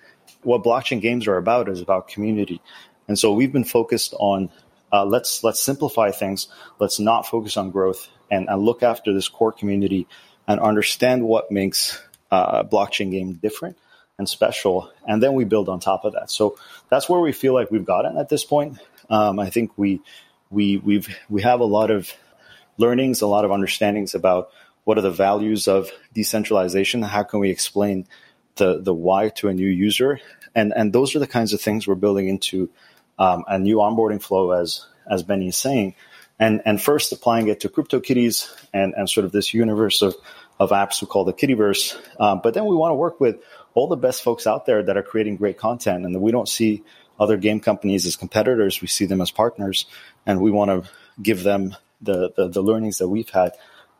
What blockchain games are about is about community, and so we've been focused on uh, let's let's simplify things. Let's not focus on growth and, and look after this core community and understand what makes uh, blockchain game different and special, and then we build on top of that. So that's where we feel like we've gotten at this point. Um, I think we we we've we have a lot of learnings, a lot of understandings about what are the values of decentralization. How can we explain the the why to a new user? And and those are the kinds of things we're building into um, a new onboarding flow, as as Benny is saying, and and first applying it to CryptoKitties and and sort of this universe of of apps we call the Kittyverse. Um, but then we want to work with all the best folks out there that are creating great content, and we don't see other game companies as competitors. We see them as partners, and we want to give them the, the, the learnings that we've had.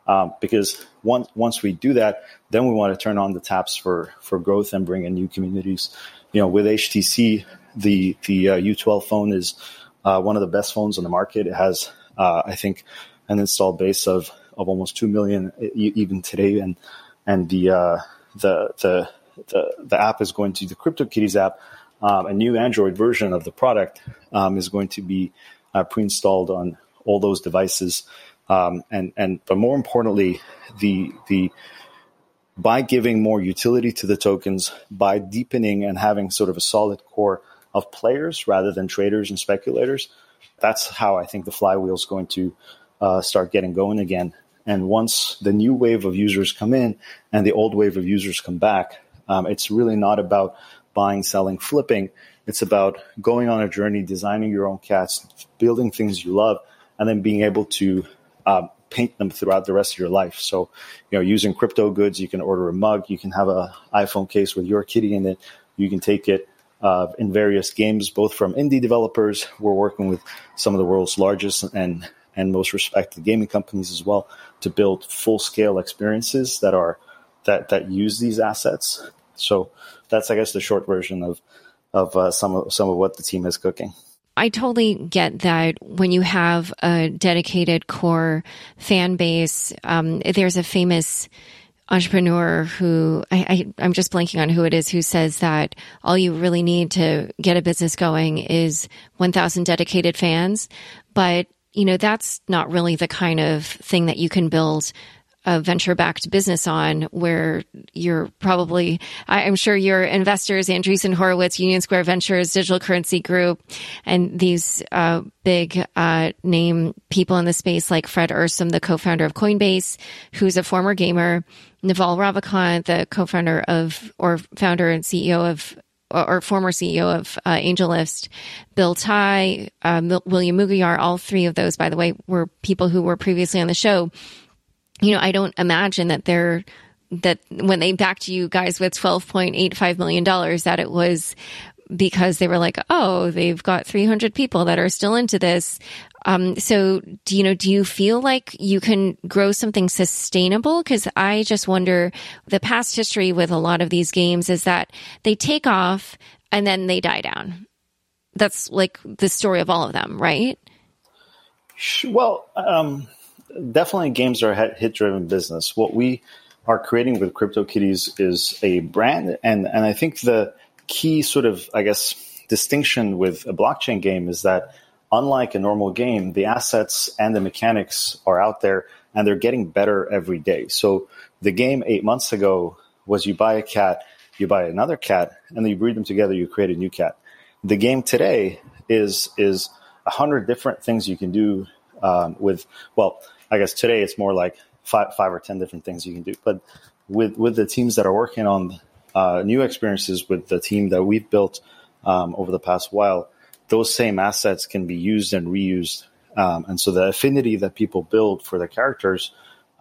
Um, because once once we do that, then we want to turn on the taps for for growth and bring in new communities. You know, with HTC, the the uh, U12 phone is uh, one of the best phones on the market. It has, uh, I think, an installed base of of almost two million even today, and and the uh, the the the the app is going to the CryptoKitties app um, a new Android version of the product um, is going to be uh, pre-installed on all those devices. Um, and and but more importantly, the the by giving more utility to the tokens, by deepening and having sort of a solid core of players rather than traders and speculators, that's how I think the flywheel is going to uh, start getting going again. And once the new wave of users come in and the old wave of users come back, um, it's really not about buying, selling, flipping. It's about going on a journey, designing your own cats, building things you love, and then being able to uh, paint them throughout the rest of your life. So, you know, using crypto goods, you can order a mug, you can have an iPhone case with your kitty in it, you can take it uh, in various games, both from indie developers. We're working with some of the world's largest and and most respected gaming companies as well to build full scale experiences that are that that use these assets. So that's I guess the short version of of uh, some of some of what the team is cooking. I totally get that when you have a dedicated core fan base, um, there's a famous entrepreneur who I, I, am just blanking on who it is who says that all you really need to get a business going is 1,000 dedicated fans. But, you know, that's not really the kind of thing that you can build a venture backed business on where you're probably, I'm sure your investors, Andreessen Horowitz, Union Square Ventures, Digital Currency Group, and these uh, big uh, name people in the space like Fred Ehrsam, the co-founder of Coinbase, who's a former gamer, Naval Ravikant, the co-founder of or founder and CEO of or former CEO of uh, AngelList, Bill Tai, uh, William Mougayar, all three of those, by the way, were people who were previously on the show you know, I don't imagine that they're that when they backed you guys with $12.85 million, that it was because they were like, oh, they've got 300 people that are still into this. Um, so, do you know, do you feel like you can grow something sustainable? Because I just wonder the past history with a lot of these games is that they take off and then they die down. That's like the story of all of them, right? Well, um, definitely games are a hit driven business. What we are creating with CryptoKitties is a brand, and and I think the key sort of I guess distinction with a blockchain game is that unlike a normal game, the assets and the mechanics are out there and they're getting better every day. So the game eight months ago was you buy a cat, you buy another cat, and then you breed them together, you create a new cat. The game today is is a hundred different things you can do um, with. Well, I guess today it's more like five five or ten different things you can do. But with with the teams that are working on uh, new experiences with the team that we've built um, over the past while, those same assets can be used and reused. Um, and so the affinity that people build for the characters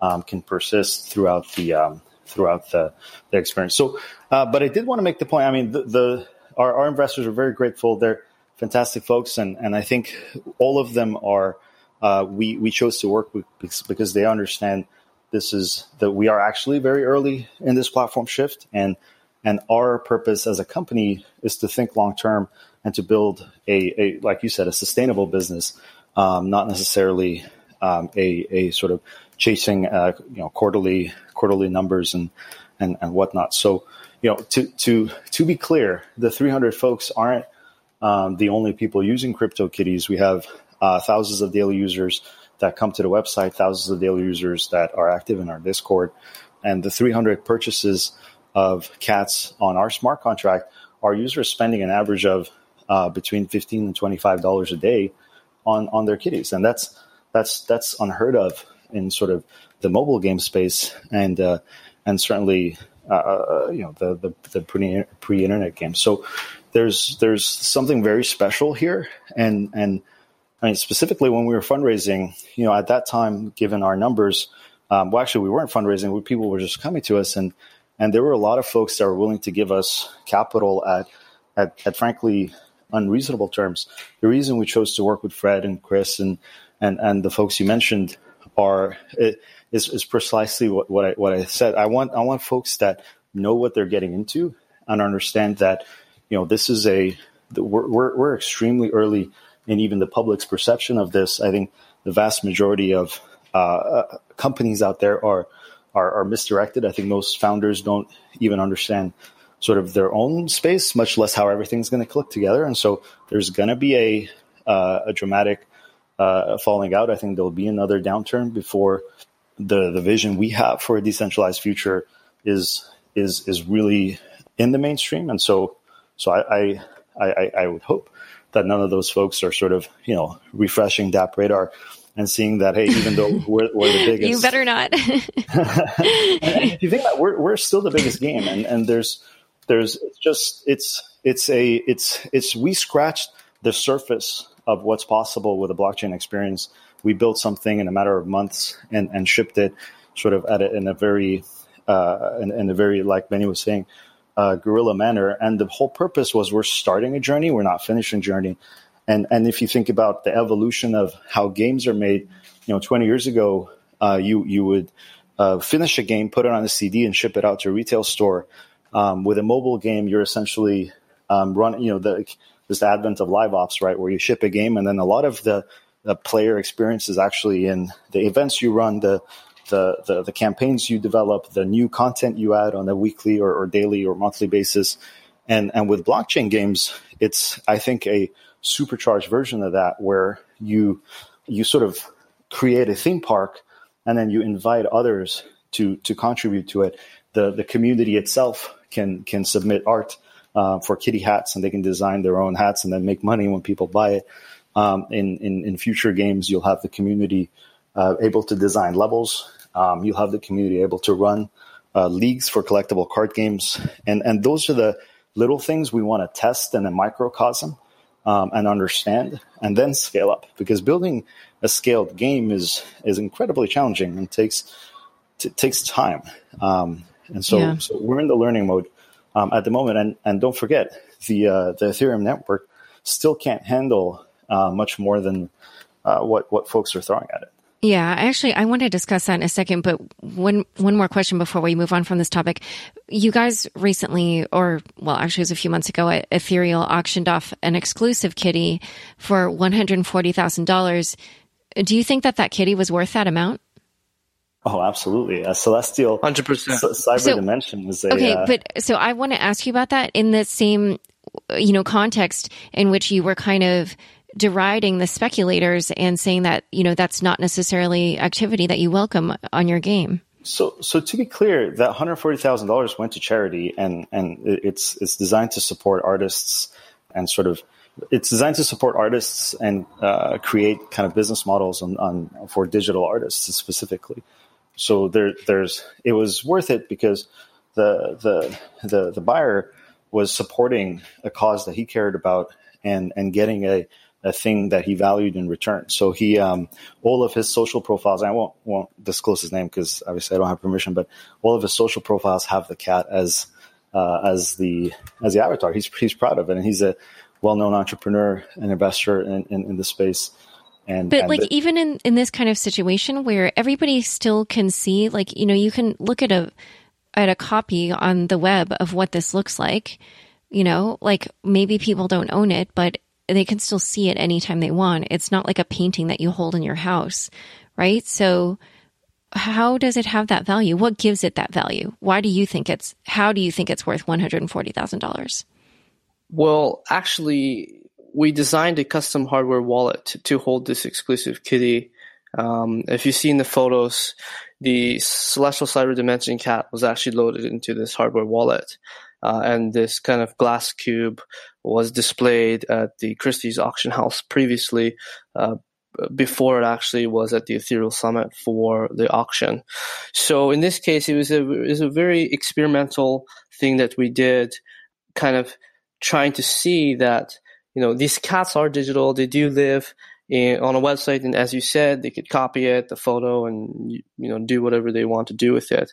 um, can persist throughout the um, throughout the, the experience. So, uh, but I did want to make the point. I mean, the, the our, our, investors are very grateful. They're fantastic folks, and and I think all of them are. Uh, we we chose to work with because they understand this is that we are actually very early in this platform shift, and and our purpose as a company is to think long term and to build a, a, like you said, a sustainable business, um, not necessarily um, a, a sort of chasing uh, you know quarterly quarterly numbers and and and whatnot. So you know to to to be clear, the 300 folks aren't um, the only people using CryptoKitties. We have uh, thousands of daily users that come to the website, thousands of daily users that are active in our Discord, and the 300 purchases of cats on our smart contract, our users spending an average of uh, between 15 and 25 dollars a day on on their kitties, and that's that's that's unheard of in sort of the mobile game space, and uh, and certainly uh, uh you know the the, the pre pre internet games. So there's there's something very special here, and and I mean specifically when we were fundraising, you know, at that time, given our numbers, um, well, actually we weren't fundraising; people were just coming to us, and and there were a lot of folks that were willing to give us capital at at, at frankly unreasonable terms. The reason we chose to work with Fred and Chris and and and the folks you mentioned are is is precisely what, what I what I said. I want I want folks that know what they're getting into and understand that you know this is a we're we're, we're extremely early in even the public's perception of this. I think the vast majority of uh, uh companies out there are, are are misdirected. I think most founders don't even understand sort of their own space, much less how everything's going to click together. And so there's going to be a uh, a dramatic uh, falling out. I think there'll be another downturn before the the vision we have for a decentralized future is is is really in the mainstream. And so so I I, I, I would hope that none of those folks are sort of you know refreshing DappRadar and seeing that hey, even though [laughs] we're, we're the biggest, you better not. if [laughs] you think about, it, we're we're still the biggest game, and and there's there's it's just it's it's a it's it's we scratched the surface of what's possible with a blockchain experience. We built something in a matter of months and, and shipped it sort of at a, in a very uh, in, in, a very like Benny was saying uh, guerrilla manner. And the whole purpose was we're starting a journey, we're not finishing journey. And and if you think about the evolution of how games are made, you know, 20 years ago, uh, you you would uh, finish a game, put it on a CD, and ship it out to a retail store. Um, with a mobile game, you're essentially um, run, you know, the this advent of live ops, right, where you ship a game and then a lot of the, the player experience is actually in the events you run, the, the, the, the, campaigns you develop, the new content you add on a weekly or, or daily or monthly basis. And, and with blockchain games, it's, I think, a supercharged version of that where you, you sort of create a theme park and then you invite others to, to contribute to it. The, the community itself can, can submit art uh, for kitty hats, and they can design their own hats and then make money when people buy it. Um, in, in, in future games, you'll have the community uh, able to design levels. Um, you'll have the community able to run uh, leagues for collectible card games, and and those are the little things we want to test in a microcosm um, and understand, and then scale up. Because building a scaled game is is incredibly challenging and takes t- takes time. Um, and so, yeah. so we're in the learning mode um, at the moment. And, and don't forget, the, uh, the Ethereum network still can't handle uh, much more than uh, what, what folks are throwing at it. Yeah, actually, I want to discuss that in a second, but one one more question before we move on from this topic. You guys recently, or well, actually, it was a few months ago, Ethereal auctioned off an exclusive kitty for one hundred forty thousand dollars. Do you think that that kitty was worth that amount? Oh, absolutely. A celestial 100%. cyber so, dimension is a. Okay, uh, but so I want to ask you about that in the same, you know, context in which you were kind of deriding the speculators and saying that, you know, that's not necessarily activity that you welcome on your game. So, so to be clear, that hundred forty thousand dollars went to charity, and and it's it's designed to support artists and sort of it's designed to support artists and uh, create kind of business models on, on for digital artists specifically. So there, there's it was worth it because the the the the buyer was supporting a cause that he cared about and and getting a a thing that he valued in return. So he, um, all of his social profiles, I won't, won't disclose his name because obviously I don't have permission, but all of his social profiles have the cat as, uh, as the, as the avatar. He's, he's proud of it. And he's a well-known entrepreneur and investor in, in, in the space. And, but and like the, even in in this kind of situation where everybody still can see like you know you can look at a at a copy on the web of what this looks like you know like maybe people don't own it but they can still see it anytime they want. It's not like a painting that you hold in your house, right? So how does it have that value? What gives it that value? Why do you think it's how do you think it's worth $140,000? Well, actually, we designed a custom hardware wallet to, to hold this exclusive kitty. Um, if you see in the photos, the Celestial Cyber Dimension cat was actually loaded into this hardware wallet. Uh, and this kind of glass cube was displayed at the Christie's auction house previously, uh, before it actually was at the Ethereal Summit for the auction. So in this case, it was a it was a very experimental thing that we did, kind of trying to see that you know these cats are digital, they do live on a website, and as you said, they could copy it, the photo, and you know do whatever they want to do with it.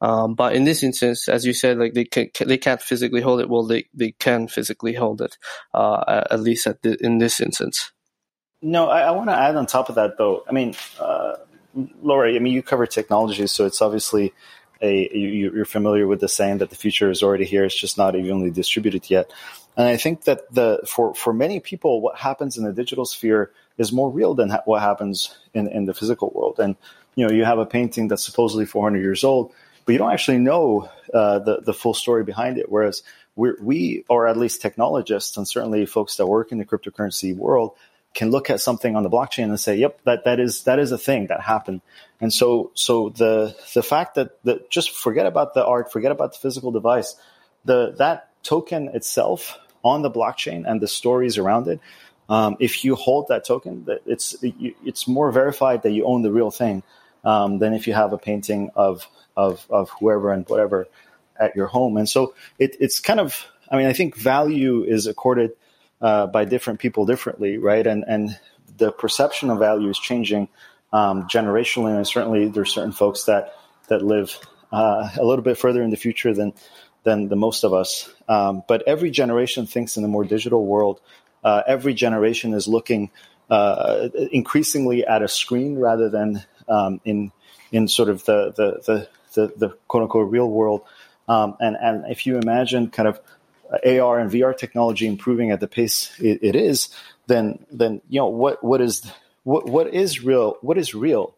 Um, but in this instance, as you said, like they can, they can't physically hold it. Well, they, they can physically hold it, uh, at least at the, in this instance. No, I, I want to add on top of that though. I mean, uh, Laura, I mean, you cover technology, so it's obviously a you, you're familiar with the saying that the future is already here. It's just not evenly distributed yet. And I think that the for for many people, what happens in the digital sphere is more real than ha- what happens in in the physical world. And you know, you have a painting that's supposedly 400 years old but you don't actually know uh, the the full story behind it. Whereas we we or at least technologists and certainly folks that work in the cryptocurrency world can look at something on the blockchain and say, "Yep, that that is that is a thing that happened." And so so the the fact that that just forget about the art, forget about the physical device, the that token itself on the blockchain and the stories around it. Um, if you hold that token, it's it's more verified that you own the real thing um, than if you have a painting of of of whoever and whatever at your home. And so it, it's kind of, I mean, I think value is accorded uh, by different people differently, right? And and the perception of value is changing um, generationally, and certainly there's certain folks that that live uh, a little bit further in the future than than the most of us. Um, but every generation thinks in a more digital world. Uh, every generation is looking uh, increasingly at a screen rather than um, in in sort of the the the the, the quote unquote real world. Um, and, and if you imagine kind of AR and VR technology improving at the pace it, it is, then, then, you know, what, what is, what, what is real, what is real?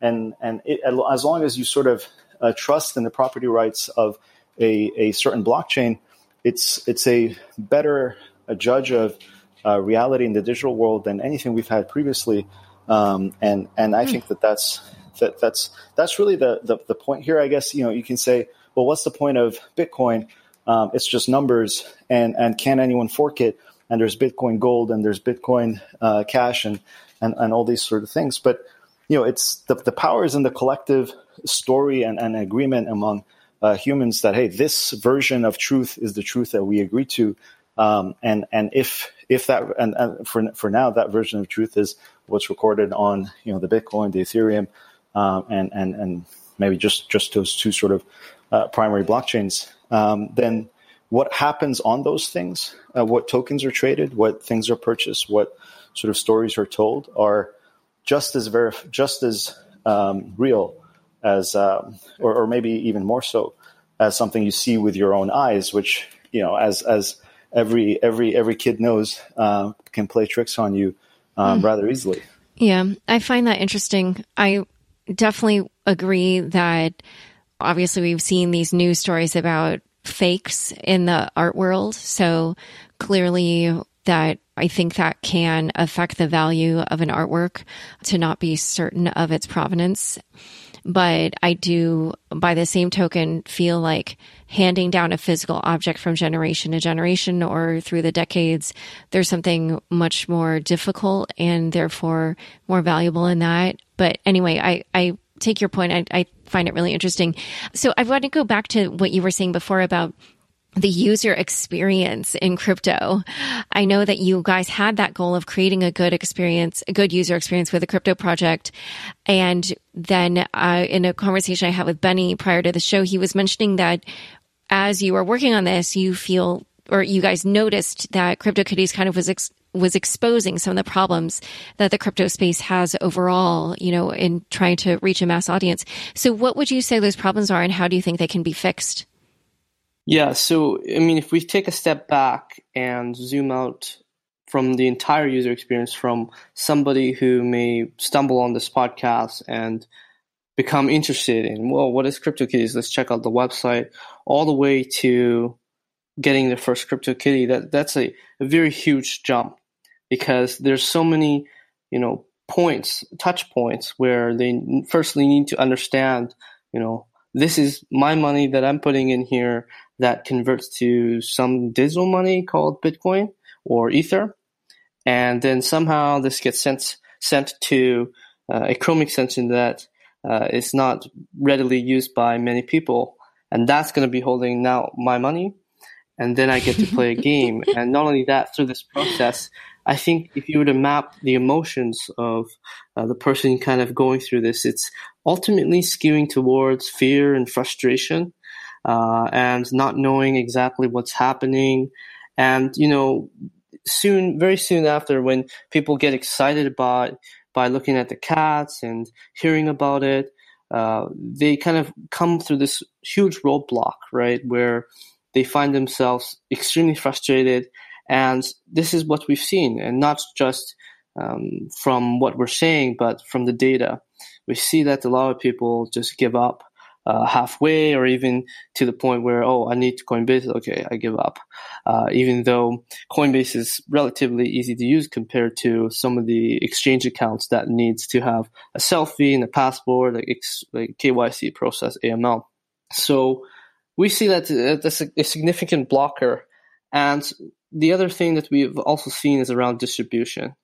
And, and it, as long as you sort of uh, trust in the property rights of a, a certain blockchain, it's, it's a better a judge of uh, reality in the digital world than anything we've had previously. Um, and, and I mm. think that that's, that that's that's really the, the, the point here. I guess you know you can say, well, what's the point of Bitcoin? Um, it's just numbers, and and can anyone fork it? And there's Bitcoin Gold, and there's Bitcoin uh, Cash, and, and and all these sort of things. But you know, it's the the power is in the collective story and, and agreement among uh, humans that hey, this version of truth is the truth that we agree to. Um, and and if if that and, and, for for now that version of truth is what's recorded on you know the Bitcoin, the Ethereum, um, and and and maybe just just those two sort of uh, primary blockchains, um, then what happens on those things, uh, what tokens are traded, what things are purchased, what sort of stories are told, are just as verif- just as um, real as, um, or, or maybe even more so, as something you see with your own eyes, which you know, as as every every every kid knows, uh, can play tricks on you um, mm. rather easily. Yeah, I find that interesting. I definitely agree that obviously we've seen these news stories about fakes in the art world. So clearly that I think that can affect the value of an artwork to not be certain of its provenance. But I do, by the same token, feel like handing down a physical object from generation to generation or through the decades, there's something much more difficult and therefore more valuable in that. But anyway, I, I take your point. I, I find it really interesting. So I want to go back to what you were saying before about the user experience in crypto. I know that you guys had that goal of creating a good experience, a good user experience with a crypto project. And then uh, in a conversation I had with Benny prior to the show, he was mentioning that as you were working on this, you feel or you guys noticed that CryptoKitties kind of was ex- was exposing some of the problems that the crypto space has overall, you know, in trying to reach a mass audience. So what would you say those problems are and how do you think they can be fixed? Yeah, so I mean, if we take a step back and zoom out from the entire user experience, from somebody who may stumble on this podcast and become interested in, well, what is CryptoKitties? Let's check out the website, all the way to getting their first CryptoKitty. That that's a, a very huge jump because there's so many, you know, points, touch points where they firstly need to understand, you know, this is my money that I'm putting in here that converts to some digital money called Bitcoin or Ether. And then somehow this gets sent, sent to uh, a Chrome extension that uh, is not readily used by many people. And that's going to be holding now my money. And then I get to play a [laughs] game. And not only that, through this process, I think if you were to map the emotions of uh, the person kind of going through this, it's ultimately skewing towards fear and frustration uh, and not knowing exactly what's happening. And, you know, soon, very soon after, when people get excited about by looking at the cats and hearing about it, uh, they kind of come through this huge roadblock, right? Where they find themselves extremely frustrated. And this is what we've seen, and not just um, from what we're saying, but from the data. We see that a lot of people just give up uh, halfway or even to the point where, oh, I need Coinbase. Okay, I give up. Uh, even though Coinbase is relatively easy to use compared to some of the exchange accounts that needs to have a selfie and a passport, like, like KYC process, AML. So we see that that's a, a significant blocker. And the other thing that we've also seen is around distribution.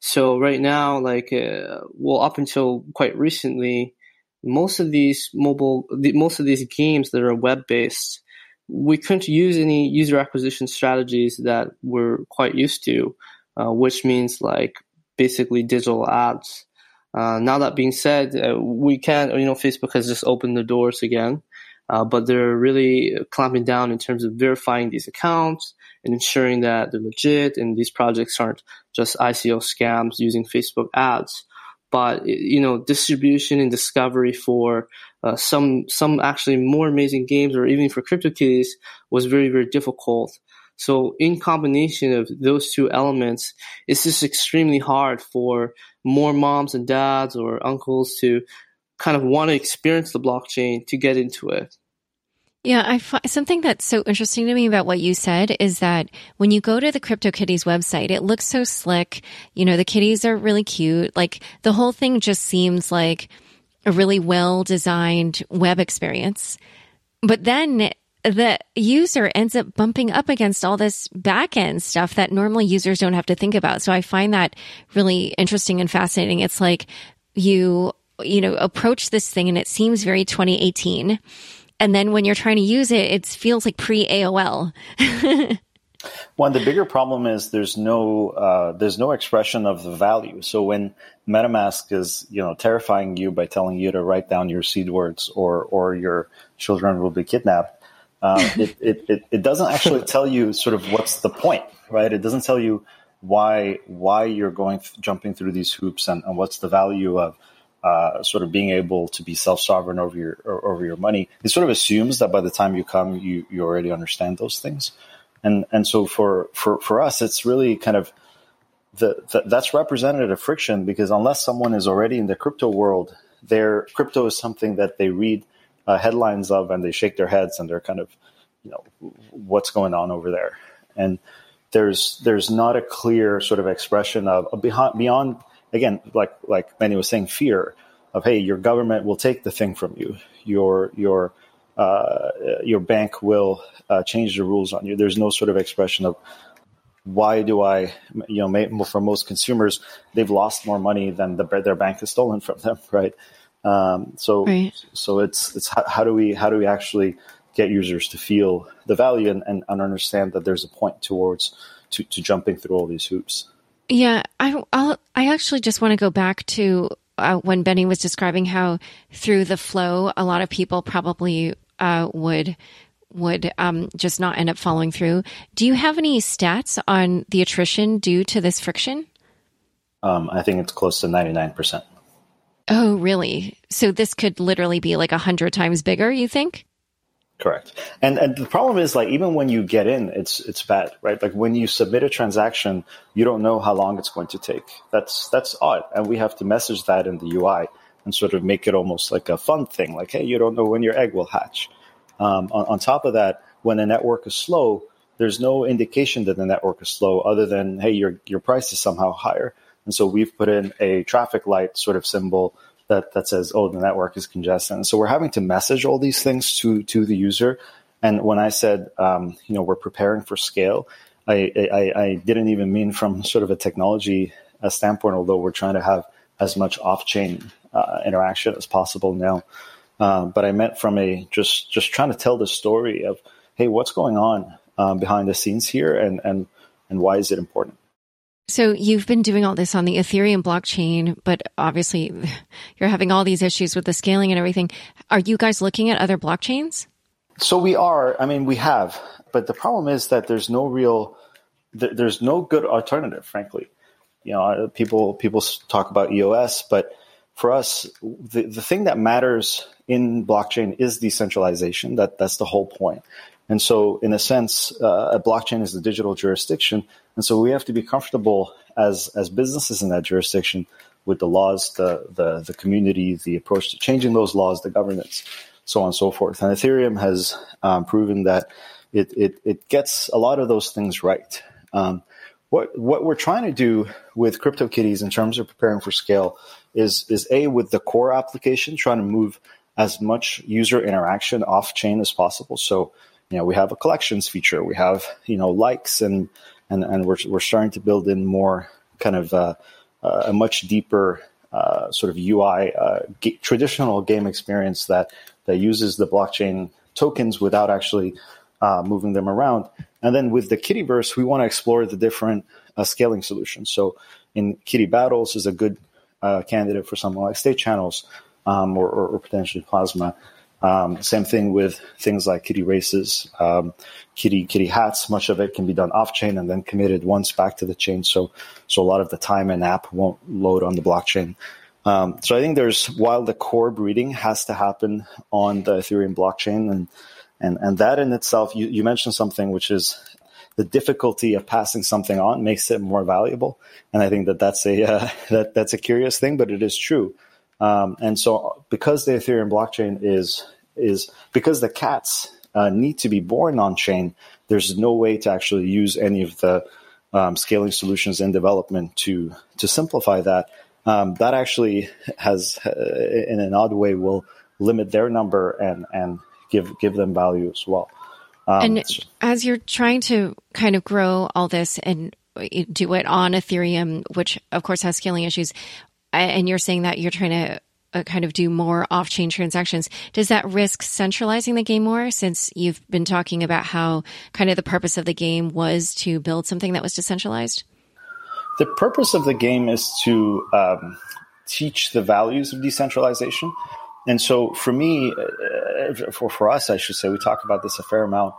So right now, like, uh, well, up until quite recently, most of these mobile, the, most of these games that are web based, we couldn't use any user acquisition strategies that we're quite used to, uh, which means like basically digital ads. Uh, now that being said, uh, we can, you know, Facebook has just opened the doors again, uh, but they're really clamping down in terms of verifying these accounts and ensuring that they're legit and these projects aren't just ICO scams using Facebook ads but you know distribution and discovery for uh, some some actually more amazing games or even for CryptoKitties was very very difficult. So in combination of those two elements, it's just extremely hard for more moms and dads or uncles to kind of want to experience the blockchain to get into it. Yeah, something that's so interesting to me about what you said is that when you go to the CryptoKitties website, it looks so slick. You know, the kitties are really cute. Like the whole thing just seems like a really well designed web experience. But then the user ends up bumping up against all this back end stuff that normally users don't have to think about. So I find that really interesting and fascinating. It's like you, you know, approach this thing and it seems very 2018 and then when you're trying to use it, it feels like pre AOL. One, the bigger problem is there's no uh, there's no expression of the value. So when MetaMask is you know terrifying you by telling you to write down your seed words or or your children will be kidnapped, uh, [laughs] it, it, it, it doesn't actually [laughs] tell you sort of what's the point, right? It doesn't tell you why why you're going jumping through these hoops and, and what's the value of uh, sort of being able to be self sovereign over your over your money, it sort of assumes that by the time you come, you you already understand those things, and and so for for for us, it's really kind of the, the that's representative friction because unless someone is already in the crypto world, their crypto is something that they read uh, headlines of and they shake their heads and they're kind of you know what's going on over there? And there's there's not a clear sort of expression of, of beyond, beyond again like like Benny was saying fear of hey your government will take the thing from you your your uh, your bank will uh, change the rules on you. There's no sort of expression of why do I, you know, for most consumers, they've lost more money than the, their bank has stolen from them, [laughs] right? Um, so, right. so it's it's how, how, do we how do we actually get users to feel the value and, and, and understand that there's a point towards to, to jumping through all these hoops. Yeah, I I'll, i actually just want to go back to uh, when Benny was describing how through the flow, a lot of people probably uh, would would um, just not end up following through. Do you have any stats on the attrition due to this friction? Um, I think it's close to ninety nine percent. Oh, really? So this could literally be like a hundred times bigger. You think? Correct. And and the problem is like even when you get in, it's it's bad, right? Like when you submit a transaction, you don't know how long it's going to take. That's that's odd, and we have to message that in the UI and sort of make it almost like a fun thing, like hey, you don't know when your egg will hatch. Um, on, on top of that, when a network is slow, there's no indication that the network is slow other than hey, your your price is somehow higher. And so we've put in a traffic light sort of symbol that, that says, oh, the network is congested. And so we're having to message all these things to, to the user. And when I said, um, you know, we're preparing for scale, I, I, I, didn't even mean from sort of a technology uh, standpoint, although we're trying to have as much off-chain uh, interaction as possible now. Uh, but I meant from a just just trying to tell the story of, hey, what's going on um, behind the scenes here, and and and why is it important? So you've been doing all this on the Ethereum blockchain, but obviously [laughs] you're having all these issues with the scaling and everything. Are you guys looking at other blockchains? So we are. I mean, we have, but the problem is that there's no real, there's no good alternative, frankly. You know, uh, people people talk about EOS, but for us, the, the thing that matters in blockchain is decentralization. That that's the whole point. And so, in a sense, uh, a blockchain is a digital jurisdiction, and so we have to be comfortable as as businesses in that jurisdiction with the laws, the the, the community, the approach to changing those laws, the governance, so on and so forth. And Ethereum has um, proven that it, it it gets a lot of those things right. Um, what what we're trying to do with CryptoKitties in terms of preparing for scale is is a with the core application trying to move as much user interaction off chain as possible. So you know, we have a collections feature, we have, you know, likes and, and, and we're, we're starting to build in more kind of uh, uh, a much deeper uh, sort of UI, uh, g- traditional game experience that, that uses the blockchain tokens without actually uh, moving them around. And then with the Kittyverse, we want to explore the different uh, scaling solutions. So in Kitty Battles is a good candidate for something like state channels um, or, or, or potentially Plasma. Um, same thing with things like kitty races, um, kitty kitty hats. Much of it can be done off chain and then committed once back to the chain. So so a lot of the time and app won't load on the blockchain. Um, so I think there's while the core breeding has to happen on the Ethereum blockchain and and and that in itself, you, you mentioned something which is the difficulty of passing something on makes it more valuable. And I think that that's a [laughs] uh, that that's a curious thing, but it is true. Um, and so, because the Ethereum blockchain is is because the cats uh, need to be born on chain, there's no way to actually use any of the um, scaling solutions in development to to simplify that. Um, that actually has, uh, in an odd way, will limit their number and and give give them value as well. Um, and as you're trying to kind of grow all this and do it on Ethereum, which of course has scaling issues, and you're saying that you're trying to uh, kind of do more off chain transactions. Does that risk centralizing the game more since you've been talking about how kind of the purpose of the game was to build something that was decentralized? The purpose of the game is to um, teach the values of decentralization. And so for me, uh, for, for us, I should say, we talk about this a fair amount.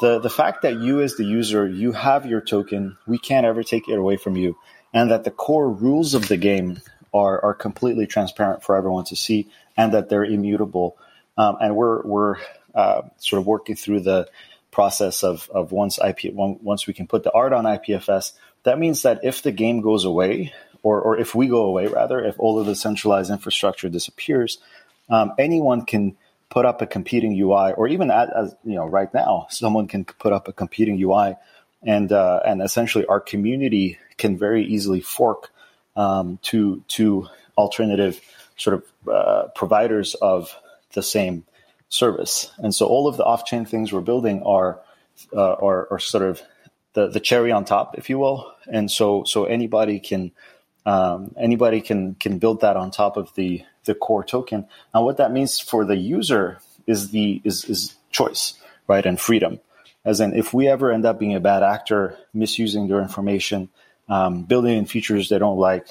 The, the fact that you as the user, you have your token, we can't ever take it away from you. And that the core rules of the game are, are completely transparent for everyone to see and that they're immutable. Um, and we're, we're uh, sort of working through the process of, of once IP, once we can put the art on IPFS, that means that if the game goes away, or, or if we go away rather, if all of the centralized infrastructure disappears, um, anyone can put up a competing UI, or even at, as you know, right now, someone can put up a competing UI and uh, and essentially our community can very easily fork um, to to alternative sort of uh, providers of the same service. And so all of the off chain things we're building are uh, are, are sort of the, the cherry on top, if you will. And so so anybody can um, anybody can can build that on top of the the core token. Now, what that means for the user is the is is choice, right, and freedom. As in, if we ever end up being a bad actor, misusing their information, um, building in features they don't like,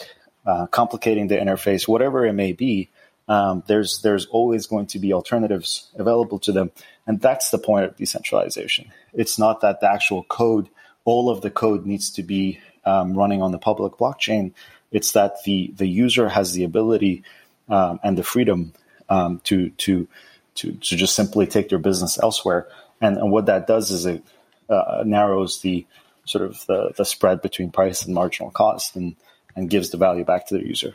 uh, complicating the interface, whatever it may be, um, there's there's always going to be alternatives available to them, and that's the point of decentralization. It's not that the actual code, all of the code needs to be um, running on the public blockchain. It's that the the user has the ability um, and the freedom um, to to to to just simply take their business elsewhere. And, and what that does is it uh, narrows the sort of the, the spread between price and marginal cost and, and gives the value back to the user.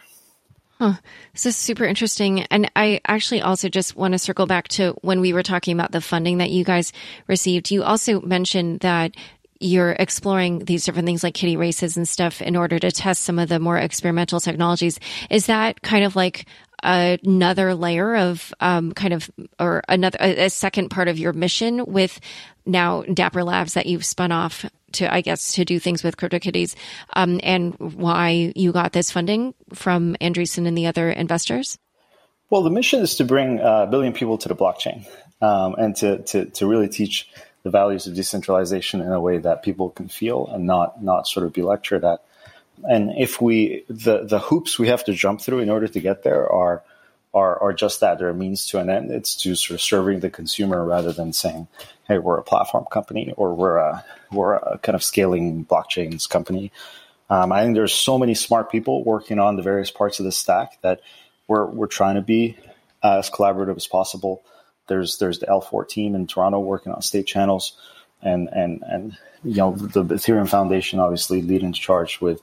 Huh. This is super interesting. And I actually also just want to circle back to when we were talking about the funding that you guys received. You also mentioned that you're exploring these different things like kitty races and stuff in order to test some of the more experimental technologies. Is that kind of like another layer of um, kind of or another a, second part of your mission with now Dapper Labs that you've spun off to I guess to do things with CryptoKitties, um, and why you got this funding from Andreessen and the other investors? Well, the mission is to bring uh, a billion people to the blockchain um, and to, to to really teach the values of decentralization in a way that people can feel and not not sort of be lectured at. And if we the the hoops we have to jump through in order to get there are are are just that they're a means to an end. It's to sort of serving the consumer rather than saying, "Hey, we're a platform company" or "We're a we're a kind of scaling blockchains company." Um, I think there's so many smart people working on the various parts of the stack that we're we're trying to be as collaborative as possible there's there's the L4 team in Toronto working on state channels, and and and you know the Ethereum Foundation obviously leading the charge with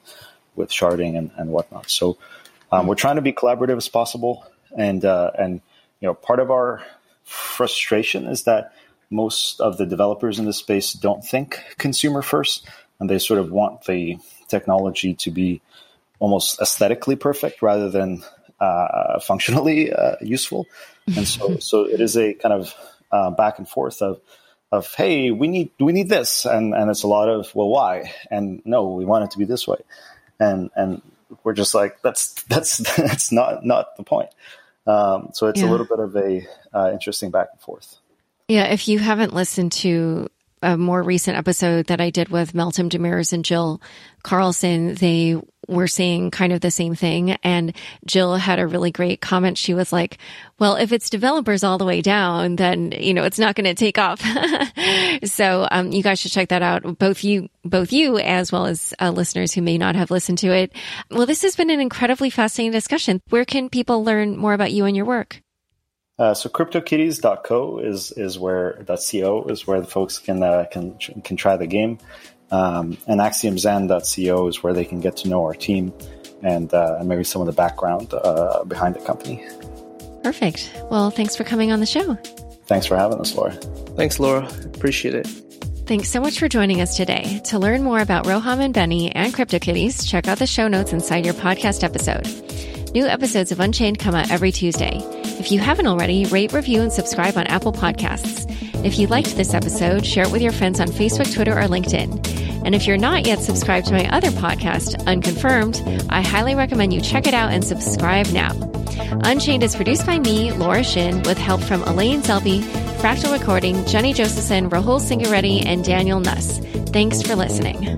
with sharding and, and whatnot. So um, we're trying to be collaborative as possible, and uh, and you know part of our frustration is that most of the developers in this space don't think consumer first, and they sort of want the technology to be almost aesthetically perfect rather than uh, functionally uh, useful. And so, [laughs] so it is a kind of uh, back and forth of, of hey, we need we need this, and and it's a lot of well, why? And no, we want it to be this way, and and we're just like that's that's [laughs] that's not not the point. Um, so it's yeah. a little bit of a uh, interesting back and forth. Yeah, if you haven't listened to a more recent episode that I did with Meltem Demirors and Jill Carlson, they were saying kind of the same thing. And Jill had a really great comment. She was like, well, if it's developers all the way down, then, you know, it's not going to take off. [laughs] so, um, you guys should check that out. Both you, both you, as well as uh, listeners who may not have listened to it. Well, this has been an incredibly fascinating discussion. Where can people learn more about you and your work? Uh, so cryptokitties.co is is where .co is where the folks can uh, can can try the game, um, and axiomzen.co is where they can get to know our team and uh, and maybe some of the background uh, behind the company. Perfect. Well, thanks for coming on the show. Thanks for having us, Laura. Thanks, Laura. Appreciate it. Thanks so much for joining us today. To learn more about Roham and Benny and CryptoKitties, check out the show notes inside your podcast episode. New episodes of Unchained come out every Tuesday. If you haven't already, rate, review, and subscribe on Apple Podcasts. If you liked this episode, share it with your friends on Facebook, Twitter, or LinkedIn. And if you're not yet subscribed to my other podcast, Unconfirmed, I highly recommend you check it out and subscribe now. Unchained is produced by me, Laura Shin, with help from Elaine Selby, Fractal Recording, Jenny Josephson, Rahul Singareddy, and Daniel Nuss. Thanks for listening.